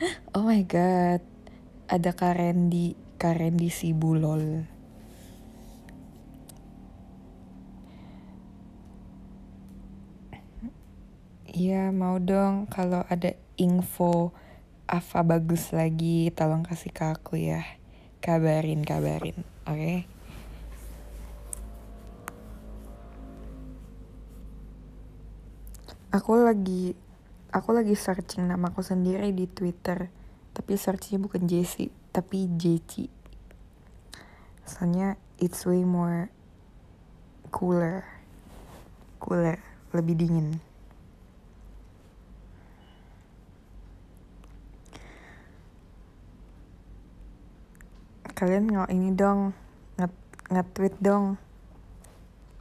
Oh my god. Ada Karendi, Karendi si bulol. Iya mau dong kalau ada info apa bagus lagi tolong kasih ke aku ya. Kabarin kabarin, oke? Okay? Aku lagi aku lagi searching nama aku sendiri di Twitter. Tapi searchnya bukan Jessie, tapi Jeci. Soalnya it's way more cooler. Cooler, lebih dingin. Kalian nggak ini dong nge-tweet dong.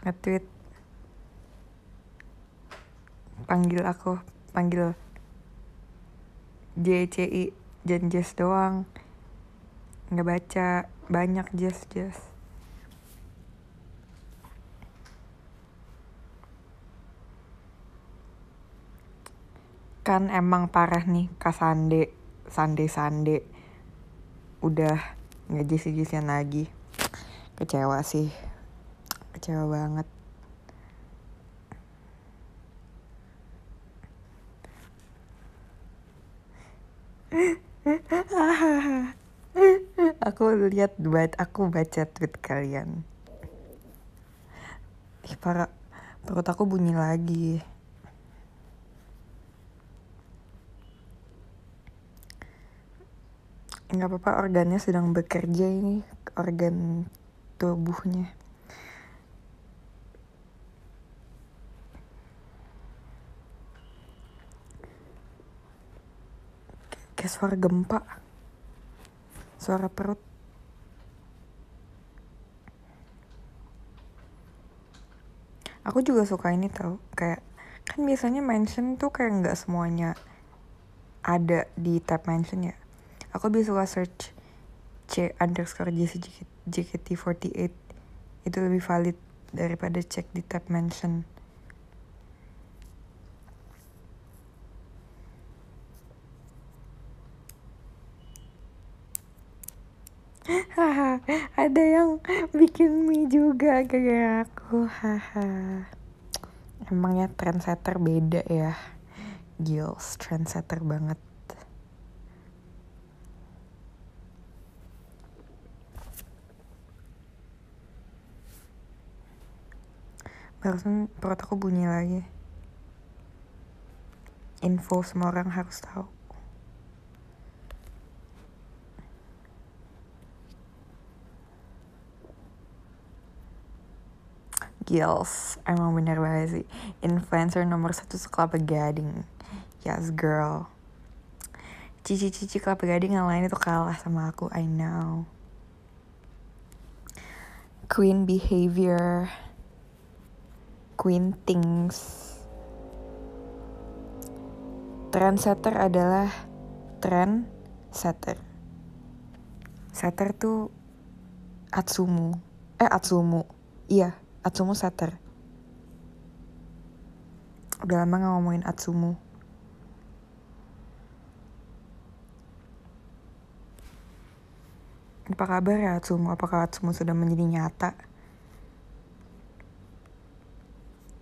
Nge-tweet. Panggil aku panggil JCI Janjes doang. Nggak baca banyak jas jas kan emang parah nih kak Sande Sande Sande udah nggak jisi-jisian lagi. Kecewa sih. Kecewa banget. Aku lihat buat aku baca tweet kalian. Ih, para perut aku bunyi lagi nggak apa-apa organnya sedang bekerja ini organ tubuhnya. Kayak suara gempa suara perut. Aku juga suka ini tau kayak kan biasanya mention tuh kayak nggak semuanya ada di tab mention ya aku bisa suka search c underscore JKT48 itu lebih valid daripada cek di tab mention. Ada yang bikin mie juga kayak aku. Emangnya trendsetter beda ya? Gils trendsetter banget barusan perut aku bunyi lagi. Info semua orang harus tahu. Gils, emang bener banget sih. Influencer nomor satu sekelapa gading. Yes girl. Cici-cici kelapa gading yang lain itu kalah sama aku I know. Queen behavior Queen things Trendsetter adalah trend setter Setter tuh Atsumu Eh Atsumu Iya Atsumu Setter. Udah lama gak ngomongin Atsumu. Apa kabar ya Atsumu? Apakah Atsumu sudah menjadi nyata?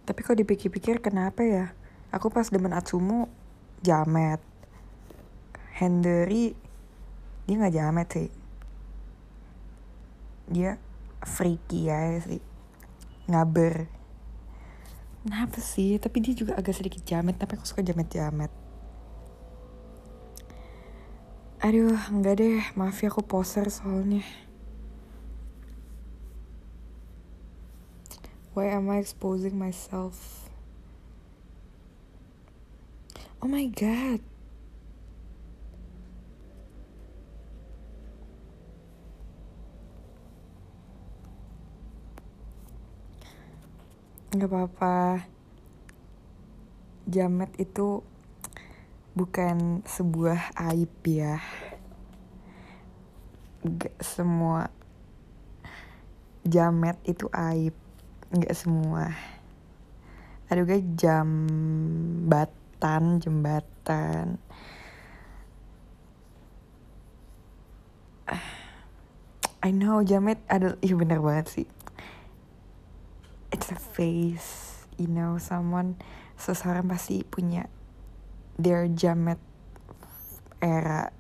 Tapi kok dipikir-pikir kenapa ya? Aku pas demen Atsumu jamet. Hendery dia gak jamet sih. Dia freaky ya sih ngaber Kenapa sih? Tapi dia juga agak sedikit jamet, tapi aku suka jamet-jamet. Aduh, enggak deh. Maaf ya aku poser soalnya. Why am I exposing myself? Oh my god. nggak apa-apa jamet itu bukan sebuah aib ya gak semua jamet itu aib nggak semua. Ada juga jambatan jembatan. I know jamet ada iya bener banget sih. It's a face you know someone seseorang pasti punya their jamet era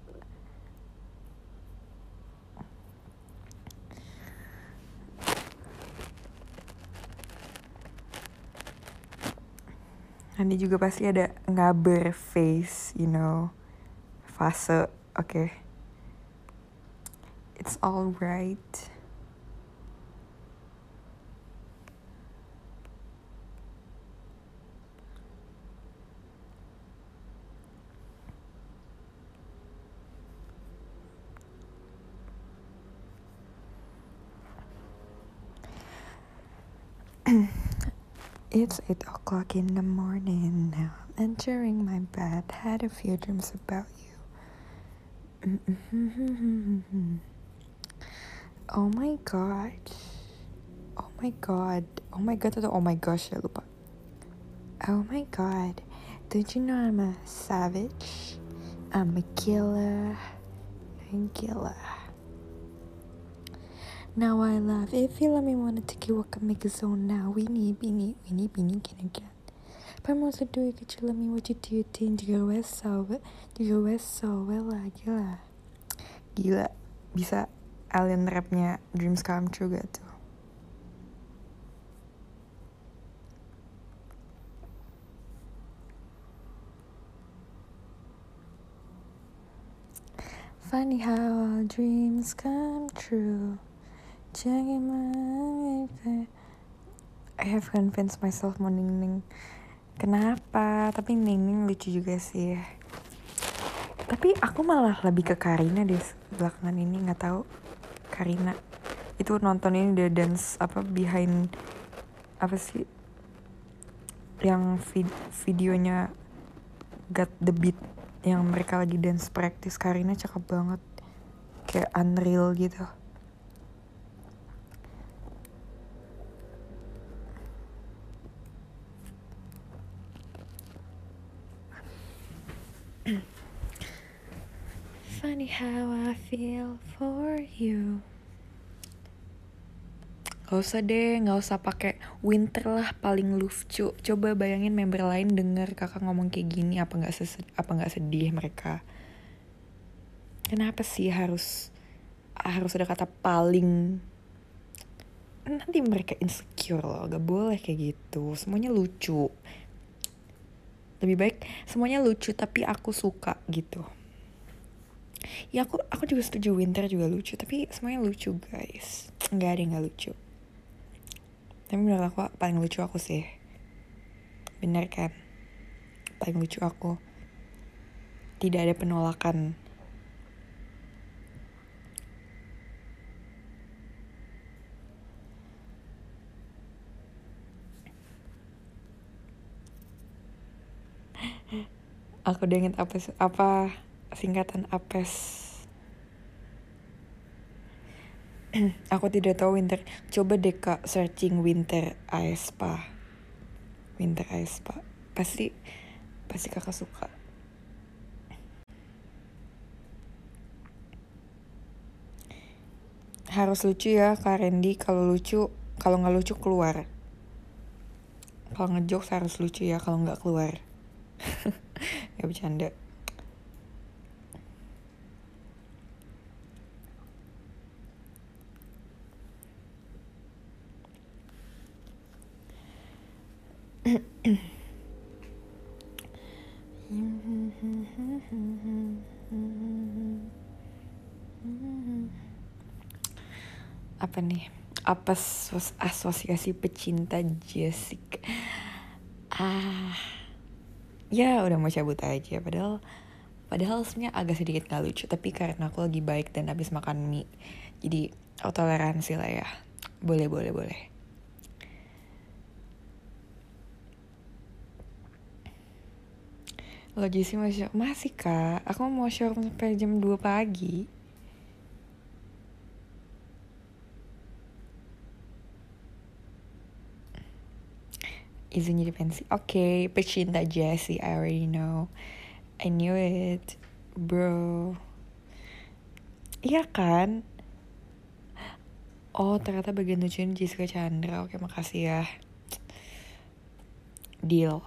nanti juga pasti ada ngaber face you know fase oke okay. it's all It's 8 o'clock in the morning now. Entering my bed, had a few dreams about you. Mm-hmm. Oh my god. Oh my god. Oh my god oh my gosh. Oh my god. Don't you know I'm a savage? I'm a killer. I'm a killer. Now I love if you let me wanna take you walk and make a zone now. We need, we need, we need, we need, can again. But I'm also doing it, you let me what you do, you think you go so, you go so well, gila. Gila, bisa alien rapnya Dreams Come True gak tuh? Funny how our dreams come true. I have convinced myself mau Ning Kenapa? Tapi Ning lucu juga sih. Tapi aku malah lebih ke Karina deh belakangan ini nggak tahu. Karina. Itu nonton ini dia dance apa behind apa sih? Yang vid videonya got the beat yang mereka lagi dance practice. Karina cakep banget. Kayak unreal gitu Funny how I feel for you. Gak usah deh, gak usah pakai winter lah paling lucu. Coba bayangin member lain denger kakak ngomong kayak gini, apa nggak apa nggak sedih mereka? Kenapa sih harus harus ada kata paling? Nanti mereka insecure loh, gak boleh kayak gitu. Semuanya lucu. Lebih baik semuanya lucu tapi aku suka gitu. Ya aku aku juga setuju winter juga lucu tapi semuanya lucu guys. Nggak ada yang nggak lucu. Tapi menurut aku paling lucu aku sih. Bener kan? Paling lucu aku. Tidak ada penolakan aku udah inget apa apa singkatan APES. Aku tidak tahu winter. Coba deh kak searching winter aespa. Winter aespa. Pasti pasti kakak suka. Harus lucu ya kak Randy. Kalau lucu, kalau nggak lucu keluar. Kalau ngejok harus lucu ya. Kalau nggak keluar. ya bercanda. apa nih? Apa asosiasi pecinta Jessica? Ah ya udah mau cabut aja. Padahal padahal sebenarnya agak sedikit nggak lucu. Tapi karena aku lagi baik dan habis makan mie jadi toleransi lah ya. Boleh boleh boleh. Lo Jesse masih masih kak. Aku mau showroom sampai jam 2 pagi izin jadi pensi. Oke okay, pecinta Jessie I already know. I knew it bro. Iya kan? Oh ternyata bagian lucunya Jessica Chandra. Oke makasih ya. Deal.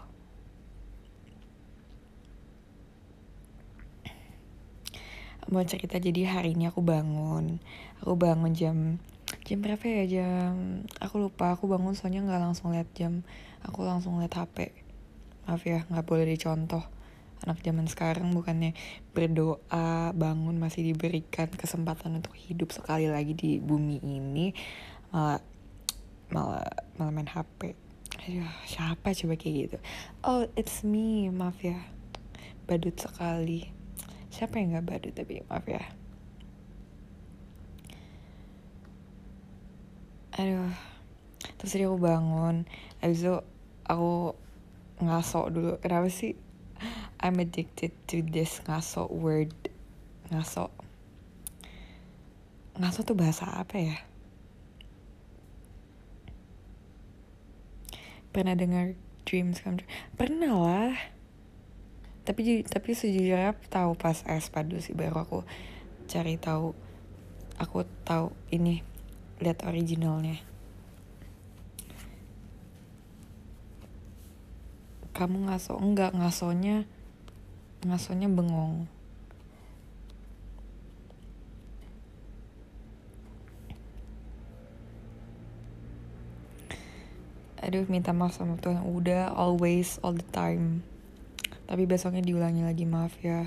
Mau cerita jadi hari ini aku bangun. Aku bangun jam jam berapa ya? Jam aku lupa. Aku bangun soalnya nggak langsung lihat jam aku langsung lihat HP maaf ya nggak boleh dicontoh. Anak zaman sekarang bukannya berdoa bangun masih diberikan kesempatan untuk hidup sekali lagi di bumi ini malah malah malah main HP Aduh, siapa coba kayak gitu? Oh it's me. Maaf ya. Badut sekali. Siapa yang nggak badut tapi maaf ya. Aduh. Terus dia aku bangun habis itu aku ngaso dulu. Kenapa sih? I'm addicted to this ngaso word. Ngaso. Ngaso tuh bahasa apa ya? Pernah dengar dreams come true? Pernah lah. Tapi tapi sejujurnya tahu pas S-Padu sih baru aku cari tahu. Aku tahu ini lihat originalnya kamu ngaso? Enggak ngasonya ngasonya bengong. Aduh minta maaf sama Tuhan. Udah always all the time. Tapi besoknya diulangi lagi maaf ya.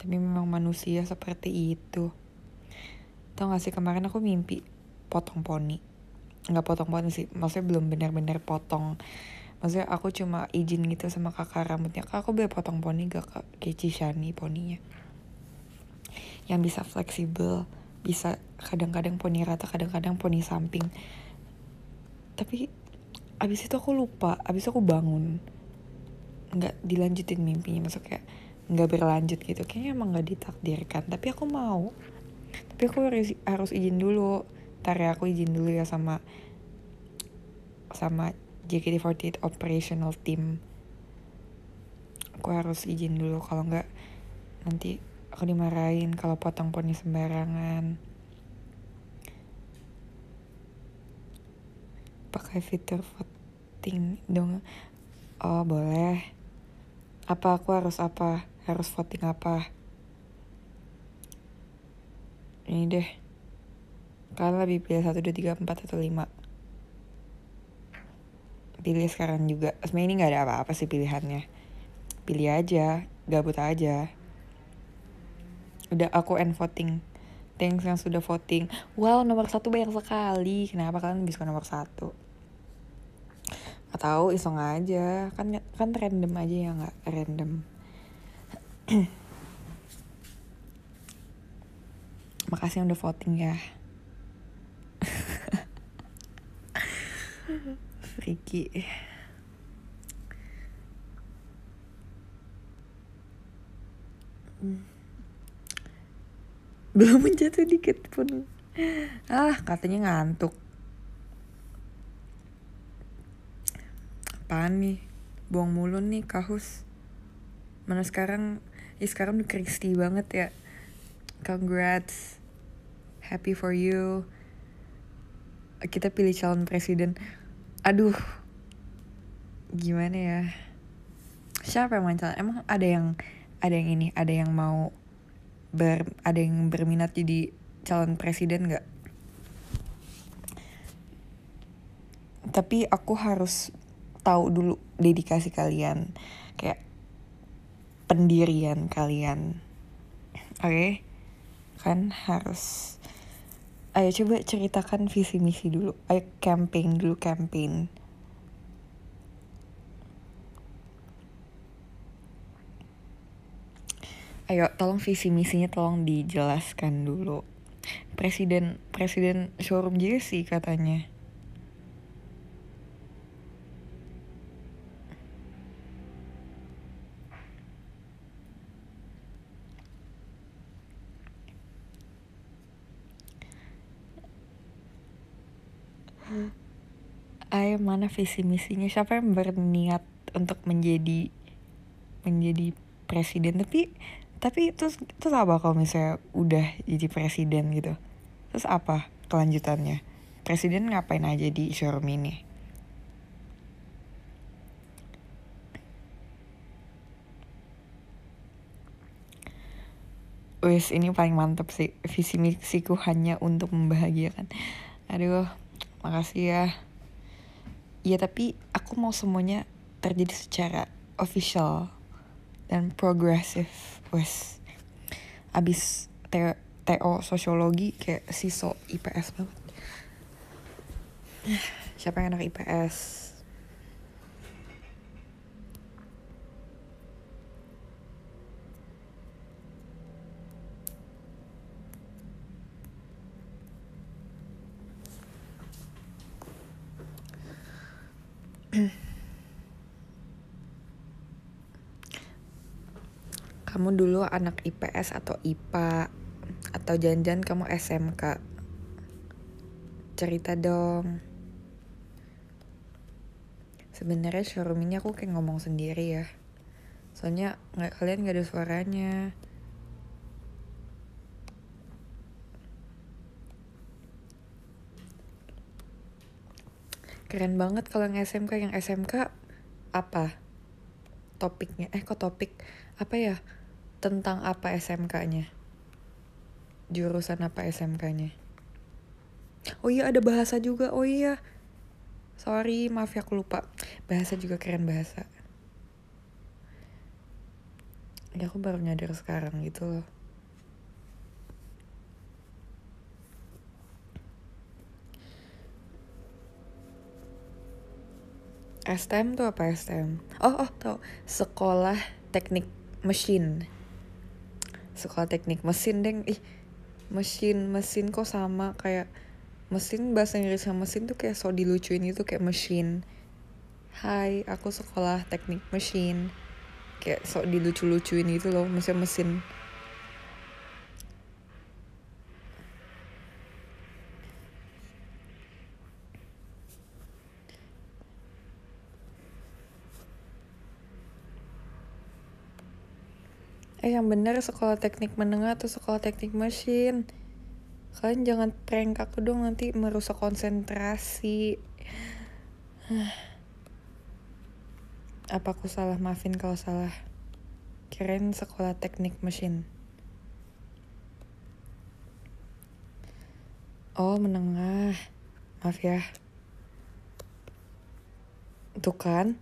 Tapi memang manusia seperti itu. Tau gak sih kemarin aku mimpi potong poni. Nggak potong poni sih maksudnya belum benar-benar potong maksudnya aku cuma izin gitu sama kakak rambutnya. Kak aku boleh potong poni gak kak? Keci shani poninya. Yang bisa fleksibel bisa kadang-kadang poni rata kadang-kadang poni samping. Tapi abis itu aku lupa abis itu aku bangun. Nggak dilanjutin mimpinya masuk kayak nggak berlanjut gitu. Kayaknya emang nggak ditakdirkan tapi aku mau. Tapi aku harus harus izin dulu. Tar ya aku izin dulu ya sama sama JKT48 operational team. Aku harus izin dulu kalau nggak nanti aku dimarahin kalau potong poni sembarangan. Pakai fitur voting dong. Oh boleh. Apa aku harus apa? Harus voting apa? Ini deh. Kalian lebih pilih satu dua tiga empat atau lima pilih sekarang juga. Sebenarnya ini nggak ada apa-apa sih pilihannya. Pilih aja gabut aja. Udah aku end voting. Thanks yang sudah voting. Wow nomor satu banyak sekali. Kenapa kalian bisa nomor satu? Gak tahu iseng aja. Kan kan random aja ya nggak random. Makasih yang udah voting ya Freaky belum menjatuh dikit pun. Ah katanya ngantuk. Apaan nih? Buang mulu nih kahus. Mana sekarang? Ya sekarang udah Kristi banget ya. Congrats. Happy for you. Kita pilih calon presiden aduh. Gimana ya? Siapa yang calon emang ada yang ada yang ini ada yang mau ber ada yang berminat jadi calon presiden nggak? Tapi aku harus tahu dulu dedikasi kalian. Kayak pendirian kalian. Oke? Okay? kan harus ayo coba ceritakan visi misi dulu. Ayo campaign dulu campaign ayo tolong visi misinya tolong dijelaskan dulu. Presiden presiden showroom sih katanya Ayo mana visi misinya? Siapa yang berniat untuk menjadi menjadi presiden? Tapi tapi terus terus apa kalau misalnya udah jadi presiden gitu? Terus apa kelanjutannya? Presiden ngapain aja di showroom ini? Wes ini paling mantep sih. Visi misiku hanya untuk membahagiakan. Aduh makasih ya ya tapi aku mau semuanya terjadi secara official dan progresif. Wes. Abis TO sosiologi kayak siso IPS banget. Siapa yang anak IPS kamu dulu anak IPS atau IPA atau jangan-jangan kamu SMK cerita dong. Sebenarnya showroom ini aku kayak ngomong sendiri ya. Soalnya nggak kalian nggak ada suaranya keren banget kalau yang SMK yang SMK apa topiknya? Eh kok topik apa ya? Tentang apa SMK-nya jurusan apa SMK-nya oh iya ada bahasa juga. Oh iya. Sorry maaf ya aku lupa. Bahasa juga keren bahasa. Ya aku baru nyadar sekarang gitu loh STM tuh apa STM? Oh, oh, tau. Sekolah Teknik Mesin. Sekolah Teknik Mesin, deng. Ih, mesin, mesin kok sama kayak mesin bahasa Inggris sama mesin tuh kayak so dilucuin itu kayak mesin. Hai, aku sekolah Teknik Mesin. Kayak so dilucu-lucuin itu loh, mesin mesin. Eh yang bener sekolah teknik menengah atau sekolah teknik mesin? Kalian jangan prank aku dong nanti merusak konsentrasi. Apa aku salah? Maafin kalau salah. Kirain sekolah teknik mesin. Oh menengah. Maaf ya. Tuh kan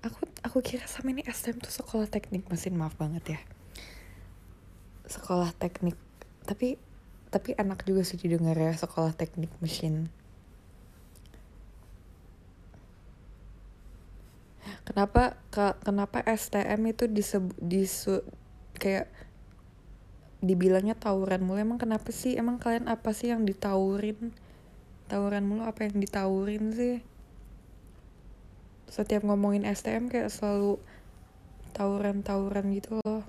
Aku aku kira sama ini STM tuh sekolah teknik mesin. Maaf banget ya sekolah teknik tapi tapi enak juga sih didengar ya sekolah teknik mesin. Kenapa ke, kenapa STM itu disebut disu kayak dibilangnya tawuran mulu? Emang kenapa sih? Emang kalian apa sih yang ditawurin? Tawuran mulu apa yang ditawurin sih? Setiap ngomongin STM kayak selalu tawuran-tawuran gitu loh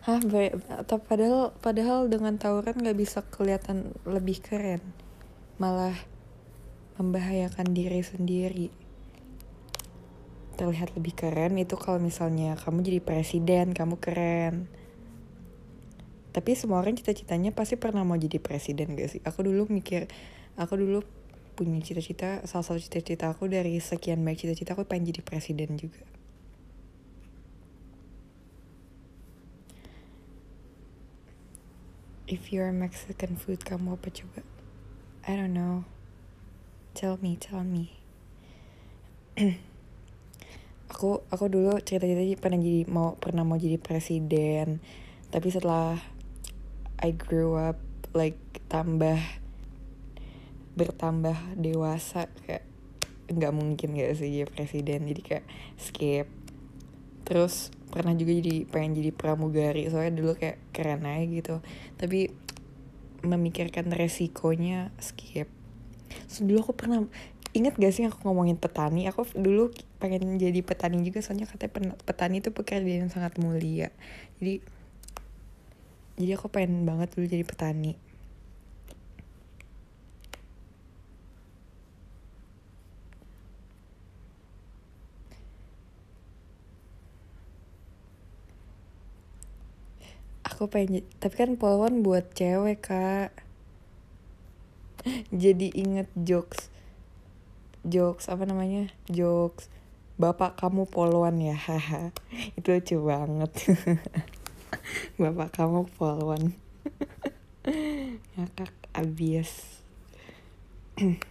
Hah, atau padahal padahal dengan tawuran nggak bisa kelihatan lebih keren, malah membahayakan diri sendiri. Terlihat lebih keren itu kalau misalnya kamu jadi presiden, kamu keren. Tapi semua orang cita-citanya pasti pernah mau jadi presiden gak sih? Aku dulu mikir, aku dulu punya cita-cita, salah satu cita-cita aku dari sekian banyak cita-cita aku pengen jadi presiden juga. If you're Mexican food kamu apa coba I don't know. Tell me tell me. Aku aku dulu cerita-cerita pernah jadi mau pernah mau jadi presiden. Tapi setelah I grew up like tambah bertambah dewasa kayak nggak mungkin gak sih jadi presiden. Jadi kayak skip. Terus pernah juga jadi pengen jadi pramugari. Soalnya dulu kayak keren aja gitu. Tapi memikirkan resikonya skip. So, dulu aku pernah inget gak sih aku ngomongin petani? Aku dulu pengen jadi petani juga soalnya katanya petani itu pekerjaan yang sangat mulia. Jadi jadi aku pengen banget dulu jadi petani aku pengen tapi kan polwan buat cewek kak. Jadi inget jokes jokes apa namanya jokes bapak kamu polwan ya haha. Itu lucu banget. Bapak kamu polwan ngakak abis.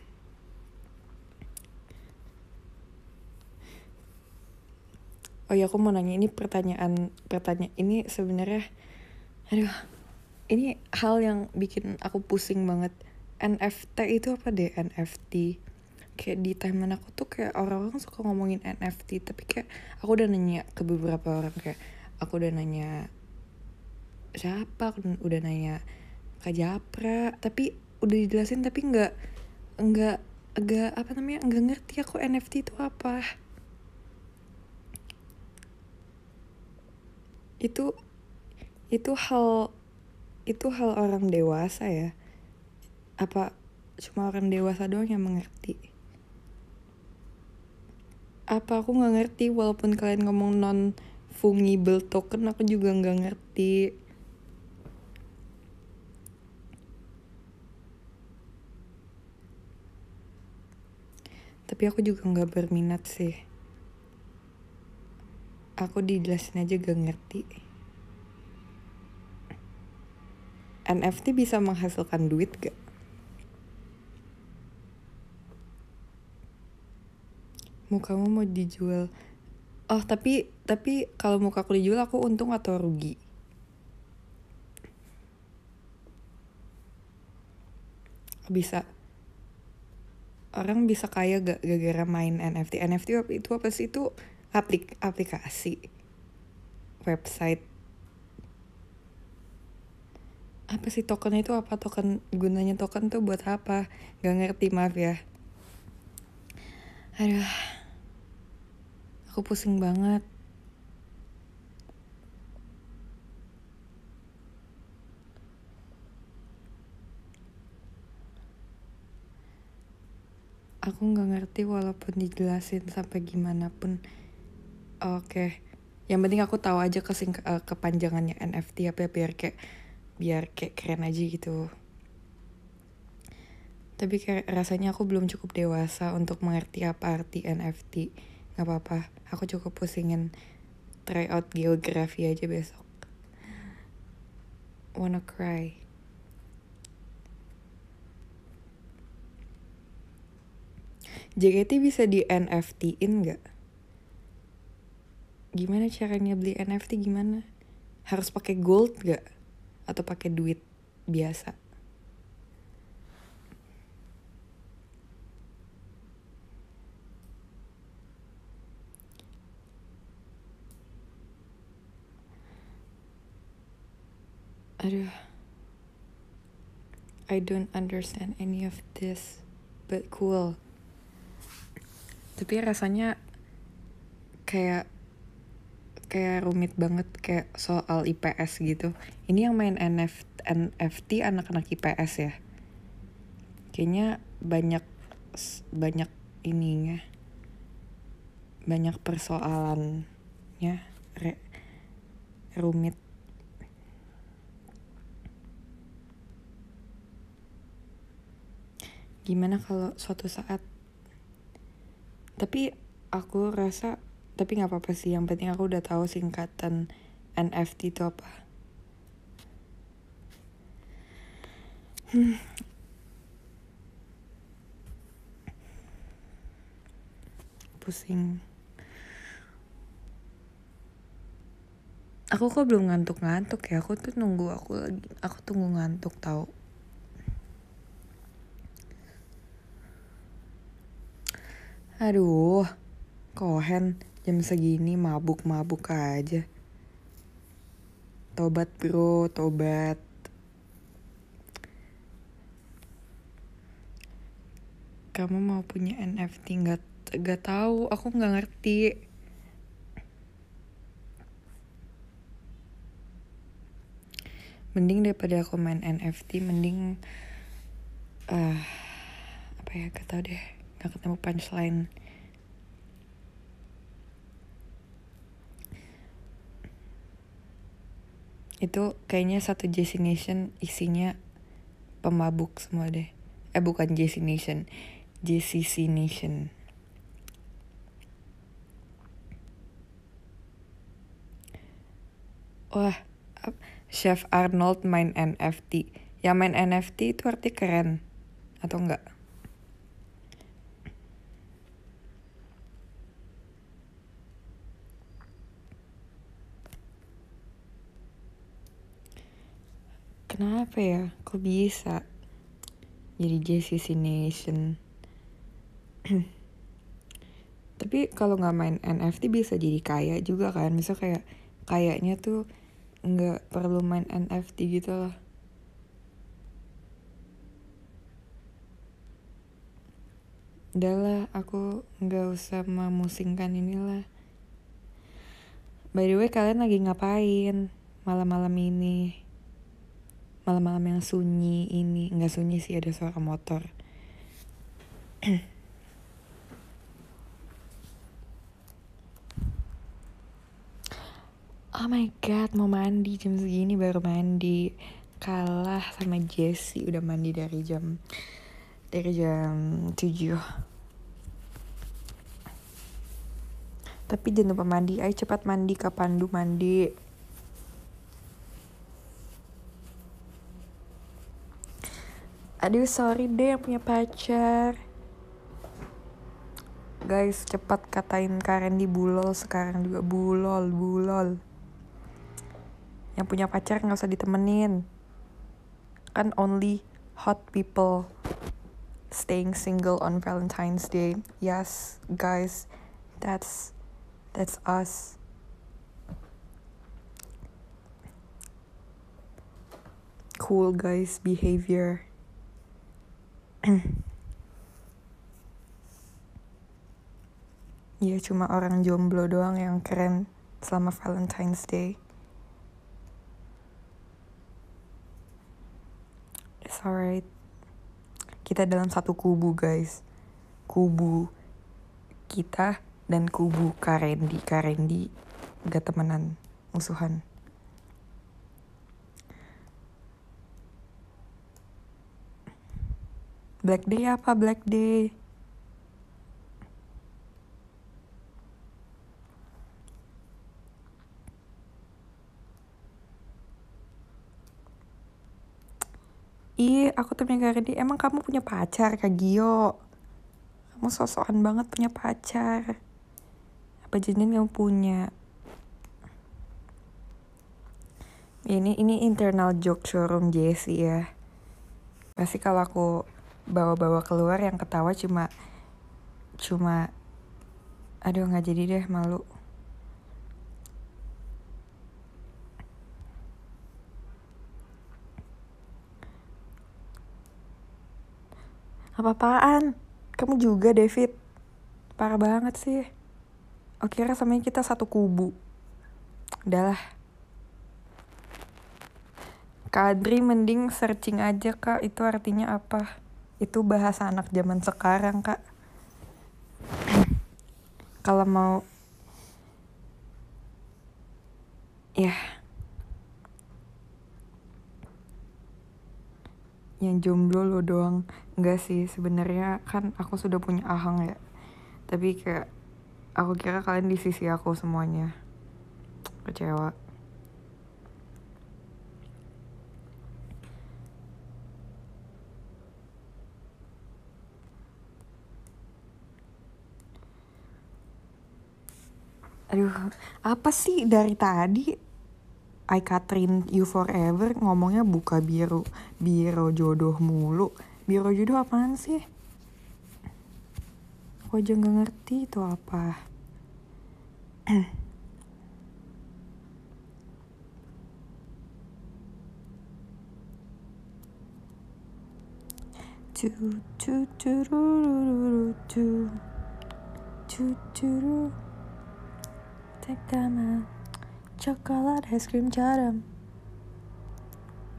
Oh ya aku mau nanya ini pertanyaan pertanyaan ini sebenarnya aduh ini hal yang bikin aku pusing banget. NFT itu apa deh? NFT kayak di timeline aku tuh kayak orang-orang suka ngomongin NFT tapi kayak aku udah nanya ke beberapa orang kayak aku udah nanya siapa aku udah nanya Kak Japra tapi udah dijelasin tapi nggak nggak agak apa namanya nggak ngerti aku NFT itu apa. Itu itu hal itu hal orang dewasa ya. Apa cuma orang dewasa doang yang mengerti? Apa aku nggak ngerti walaupun kalian ngomong non fungible token aku juga nggak ngerti. Tapi aku juga nggak berminat sih. Aku dijelasin aja gak ngerti NFT bisa menghasilkan duit gak? Mukamu mau dijual. Oh tapi tapi kalau muka aku dijual aku untung atau rugi? Bisa. Orang bisa kaya gak gara-gara main NFT NFT itu apa sih? Itu aplik aplikasi. Website apa sih token itu apa? Token gunanya token tuh buat apa? Gak ngerti maaf ya. Aduh. Aku pusing banget. Aku nggak ngerti walaupun dijelasin sampai gimana pun. Oke. Okay. yang penting aku tahu aja kesing uh, kepanjangannya NFT apa ya biar kayak biar kayak keren aja gitu tapi kayak rasanya aku belum cukup dewasa untuk mengerti apa arti NFT nggak apa-apa aku cukup pusingin try out geografi aja besok wanna cry JKT bisa di NFT-in gak? Gimana caranya beli NFT gimana? Harus pakai gold gak? Atau pakai duit biasa? Aduh. I don't understand any of this, but cool tapi rasanya kayak kayak rumit banget kayak soal IPS gitu. Ini yang main NF, NFT anak-anak IPS ya? Kayaknya banyak banyak ininya. Banyak persoalannya re, rumit. Gimana kalau suatu saat? Tapi aku rasa tapi nggak apa-apa sih yang penting aku udah tahu singkatan NFT itu apa. Hmm. pusing. Aku kok belum ngantuk-ngantuk ya? Aku tuh nunggu aku lagi aku tunggu ngantuk tau. Aduh, Kohen jam segini mabuk-mabuk aja. Tobat bro, tobat. Kamu mau punya NFT nggak? Gak tahu, aku nggak ngerti. Mending daripada aku main NFT, mending uh, apa ya? Gak tau deh gak ketemu punchline itu kayaknya satu JC Nation isinya pemabuk semua deh. Eh bukan JC Nation JCC Nation wah Chef Arnold main NFT yang main NFT itu arti keren. Atau enggak kenapa ya? Kok bisa? Jadi JCC Nation. Tapi kalau nggak main NFT bisa jadi kaya juga kan? Misal kayak kayaknya tuh nggak perlu main NFT gitu loh. Udahlah aku nggak usah memusingkan inilah. By the way kalian lagi ngapain malam-malam ini malam-malam yang sunyi ini nggak sunyi sih ada suara motor Oh my god, mau mandi jam segini baru mandi. Kalah sama Jessie udah mandi dari jam dari jam 7. Tapi jangan lupa mandi, ayo cepat mandi ke Pandu mandi. Aduh sorry deh yang punya pacar. Guys cepat katain Karen di bulol sekarang juga. Bulol bulol. Yang punya pacar nggak usah ditemenin. Kan only hot people staying single on Valentine's Day. Yes guys that's that's us. Cool guys behavior Ya cuma orang jomblo doang yang keren selama Valentine's Day. It's alright. Kita dalam satu kubu, guys. Kubu kita dan kubu Karendi. Karendi gak temenan, musuhan. Black Day apa Black Day? Ih, aku tuh punya Gardi. Emang kamu punya pacar, Kak Gio? Kamu sosokan banget punya pacar. Apa janjian kamu punya? Ini ini internal joke showroom Jessie ya. Pasti kalau aku bawa-bawa keluar yang ketawa cuma cuma aduh nggak jadi deh malu. Apa-apaan? Kamu juga, David. Parah banget sih. Oke, sama kita satu kubu. Udahlah. Kadri mending searching aja, Kak. Itu artinya apa? Itu bahasa anak zaman sekarang, Kak. Kalau mau... Ya. Yang jomblo lo doang enggak sih sebenarnya kan aku sudah punya ahang ya tapi kayak aku kira kalian di sisi aku semuanya kecewa Aduh, apa sih dari tadi I Catherine You Forever ngomongnya buka biru biro jodoh mulu. Biro jodoh apaan sih? Aku aja nggak ngerti itu apa. Tu take time coklat es krim garam.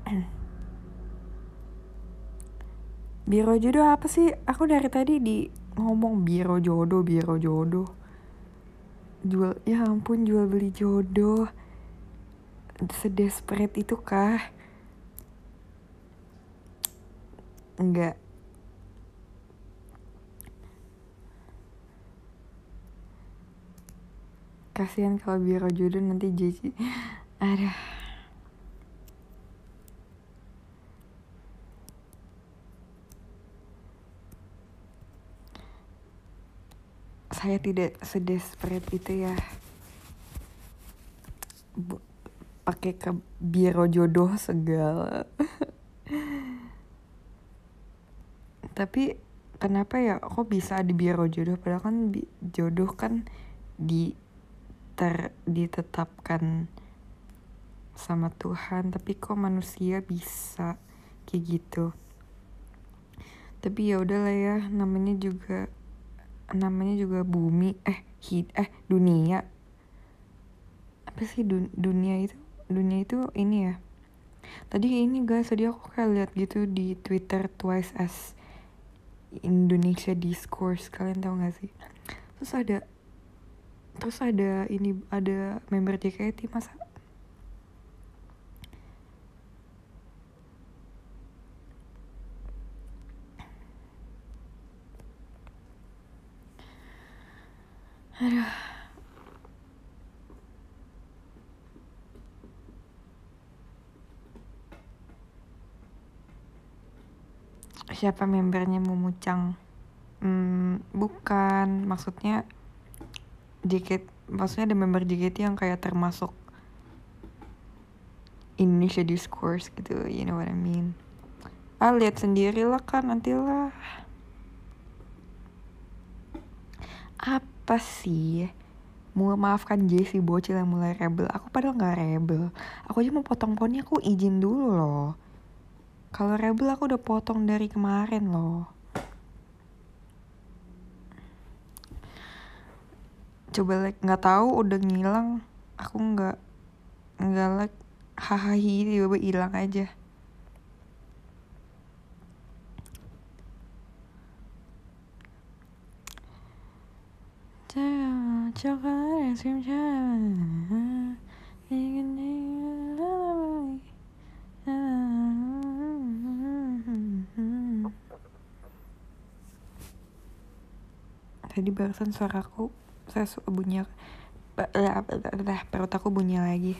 Biro jodoh apa sih? Aku dari tadi di ngomong biro jodoh biro jodoh. Jual ya ampun jual beli jodoh. Sedesperate itu kah? Enggak kasihan kalau biro jodoh nanti jadi ada saya tidak sedesperate itu ya. Pakai ke biro jodoh segala. Tapi kenapa ya? Kok bisa di biro jodoh? Padahal kan jodoh kan di ter ditetapkan sama Tuhan tapi kok manusia bisa kayak gitu? Tapi ya udahlah ya namanya juga namanya juga bumi eh hid eh dunia. Apa sih dun dunia itu? Dunia itu ini ya. Tadi ini guys tadi aku kayak lihat gitu di twitter twice as Indonesia discourse kalian tahu gak sih? Terus ada terus ada ini ada member JKT masa Aduh. Siapa membernya Mumucang? Hmm, bukan, maksudnya JKT, maksudnya ada member JKT yang kayak termasuk Indonesia Discourse gitu, you know what I mean. Ah, lihat sendiri lah kan, nantilah. apa sih? Mau maafkan Jessie bocil yang mulai rebel? Aku padahal nggak rebel. Aku aja mau potong poni aku izin dulu loh. Kalau rebel aku udah potong dari kemarin loh coba like nggak tahu udah ngilang aku nggak nggak like hahaha tiba-tiba hilang aja. Tadi barusan suaraku saya bunyi perut aku bunyi lagi.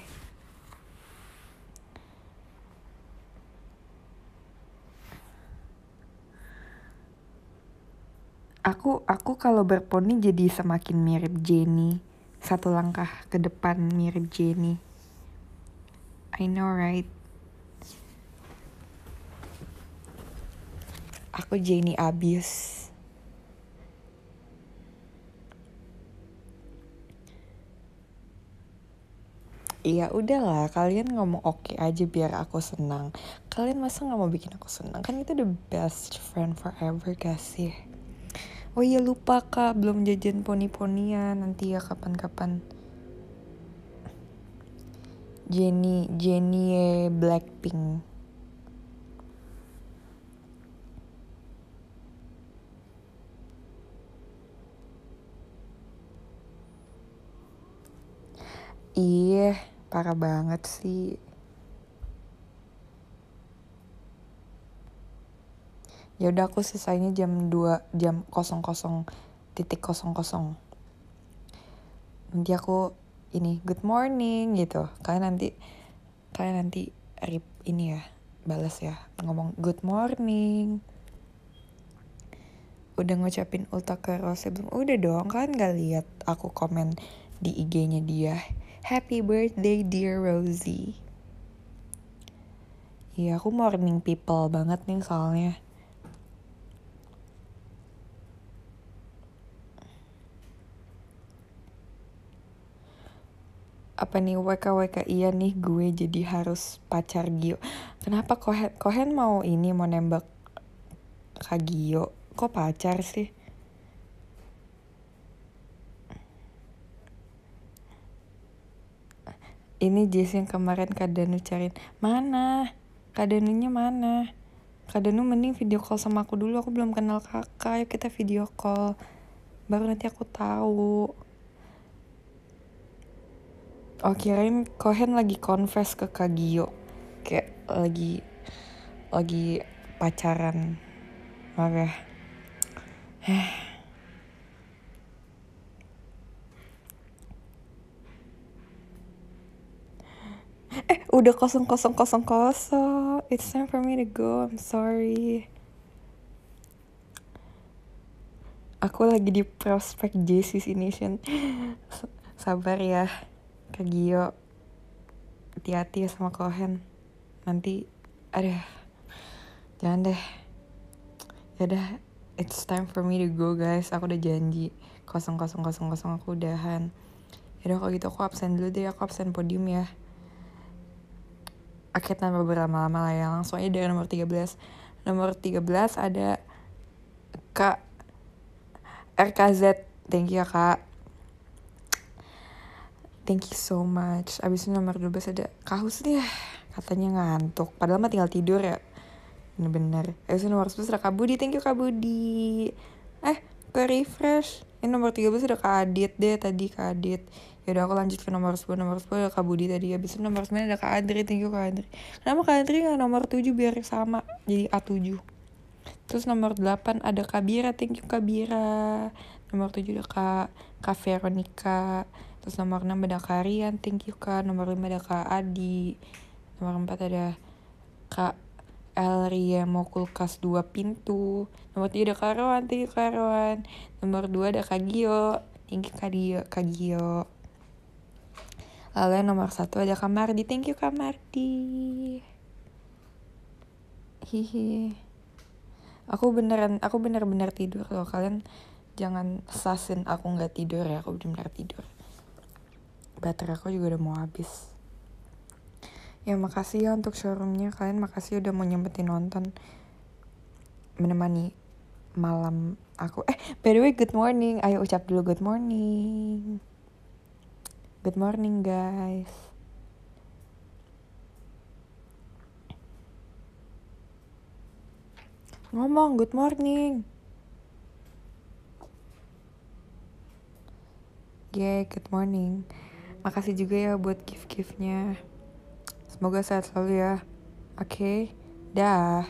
Aku aku kalau berponi jadi semakin mirip Jenny satu langkah ke depan mirip Jenny I know right? Aku Jenny abis Iya udahlah kalian ngomong oke okay aja biar aku senang. Kalian masa gak mau bikin aku senang? Kan itu the best friend forever gak sih? Oh iya lupa kak. Belum jajan poni-ponian. Nanti ya kapan-kapan. Jenny Jenny Blackpink Iya, parah banget sih. ya udah aku selesainya jam 2 jam 00 titik 00 nanti aku ini good morning gitu. Kalian nanti kalian nanti rip ini ya balas ya. Ngomong good morning. Udah ngucapin ulta ke Rose belum? Udah dong kan gak lihat aku komen di IG-nya dia happy birthday dear Rosie. Iya aku morning people banget nih soalnya. Apa nih WK WK iya nih gue jadi harus pacar Gio. Kenapa Kohen Kohen mau ini mau nembak Kak Gio? Kok pacar sih ini Jess yang kemarin Kak Danu cariin. Mana? Kak Danunya mana? Kak Danu mending video call sama aku dulu. Aku belum kenal kakak. Yuk kita video call. Baru nanti aku tahu. Oh kirain Kohen lagi confess ke Kagio kayak lagi lagi pacaran. Maaf ya eh udah kosong kosong kosong kosong. It's time for me to go. I'm sorry. Aku lagi di prospek JCC Nation sabar ya ke Gio. Hati-hati ya sama Kohen. Nanti ada jangan deh. Ya udah it's time for me to go guys. Aku udah janji. Kosong kosong kosong kosong aku udahan. Ya udah kalau gitu aku absen dulu deh. Aku absen podium ya Oke tanpa berlama-lama lah ya. Langsung aja dari nomor 13 Nomor 13 ada Kak RKZ thank you ya kak. Thank you so much. Abis itu nomor 12 ada kahus deh katanya ngantuk. Padahal mah tinggal tidur ya. Bener-bener. Abis itu nomor 11 ada Kak Budi. Thank you Kak Budi. Eh ke refresh? Ini nomor 13 ada Kak Adit deh tadi Kak Adit Yaudah aku lanjut ke nomor 10 Nomor 10 ada Kak Budi tadi. Abis itu nomor 9 ada Kak Adri Thank you Kak Adri Kenapa Kak Adri gak nomor 7 biar sama? Jadi A7 Terus nomor 8 ada Kak Bira. Thank you Kak Bira. Nomor 7 ada Kak, Kak Veronica. Terus nomor 6 ada Kak Rian. Thank you Kak. Nomor 5 ada Kak Adi. Nomor 4 ada Kak Elria mau kulkas 2 pintu. Nomor 3 ada Kak Rowan Thank you Kak Rowan Nomor 2 ada Kak Gio. Thank you Kak Gio, Kak Gio. Lalu yang nomor satu ada Kak Mardi. Thank you Kak Mardi. Hihi. Aku beneran, aku bener-bener tidur loh. Kalian jangan sasin aku nggak tidur ya. Aku bener-bener tidur. Baterai aku juga udah mau habis. Ya makasih ya untuk showroomnya. Kalian makasih udah mau nyempetin nonton. Menemani malam aku. Eh, by the way, good morning. Ayo ucap dulu good morning. Good morning guys. Ngomong good morning. Yeah, good morning. Makasih juga ya buat gift-giftnya. Semoga sehat selalu ya. Oke, okay? dah.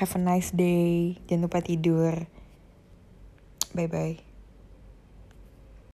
Have a nice day. Jangan lupa tidur. Bye-bye.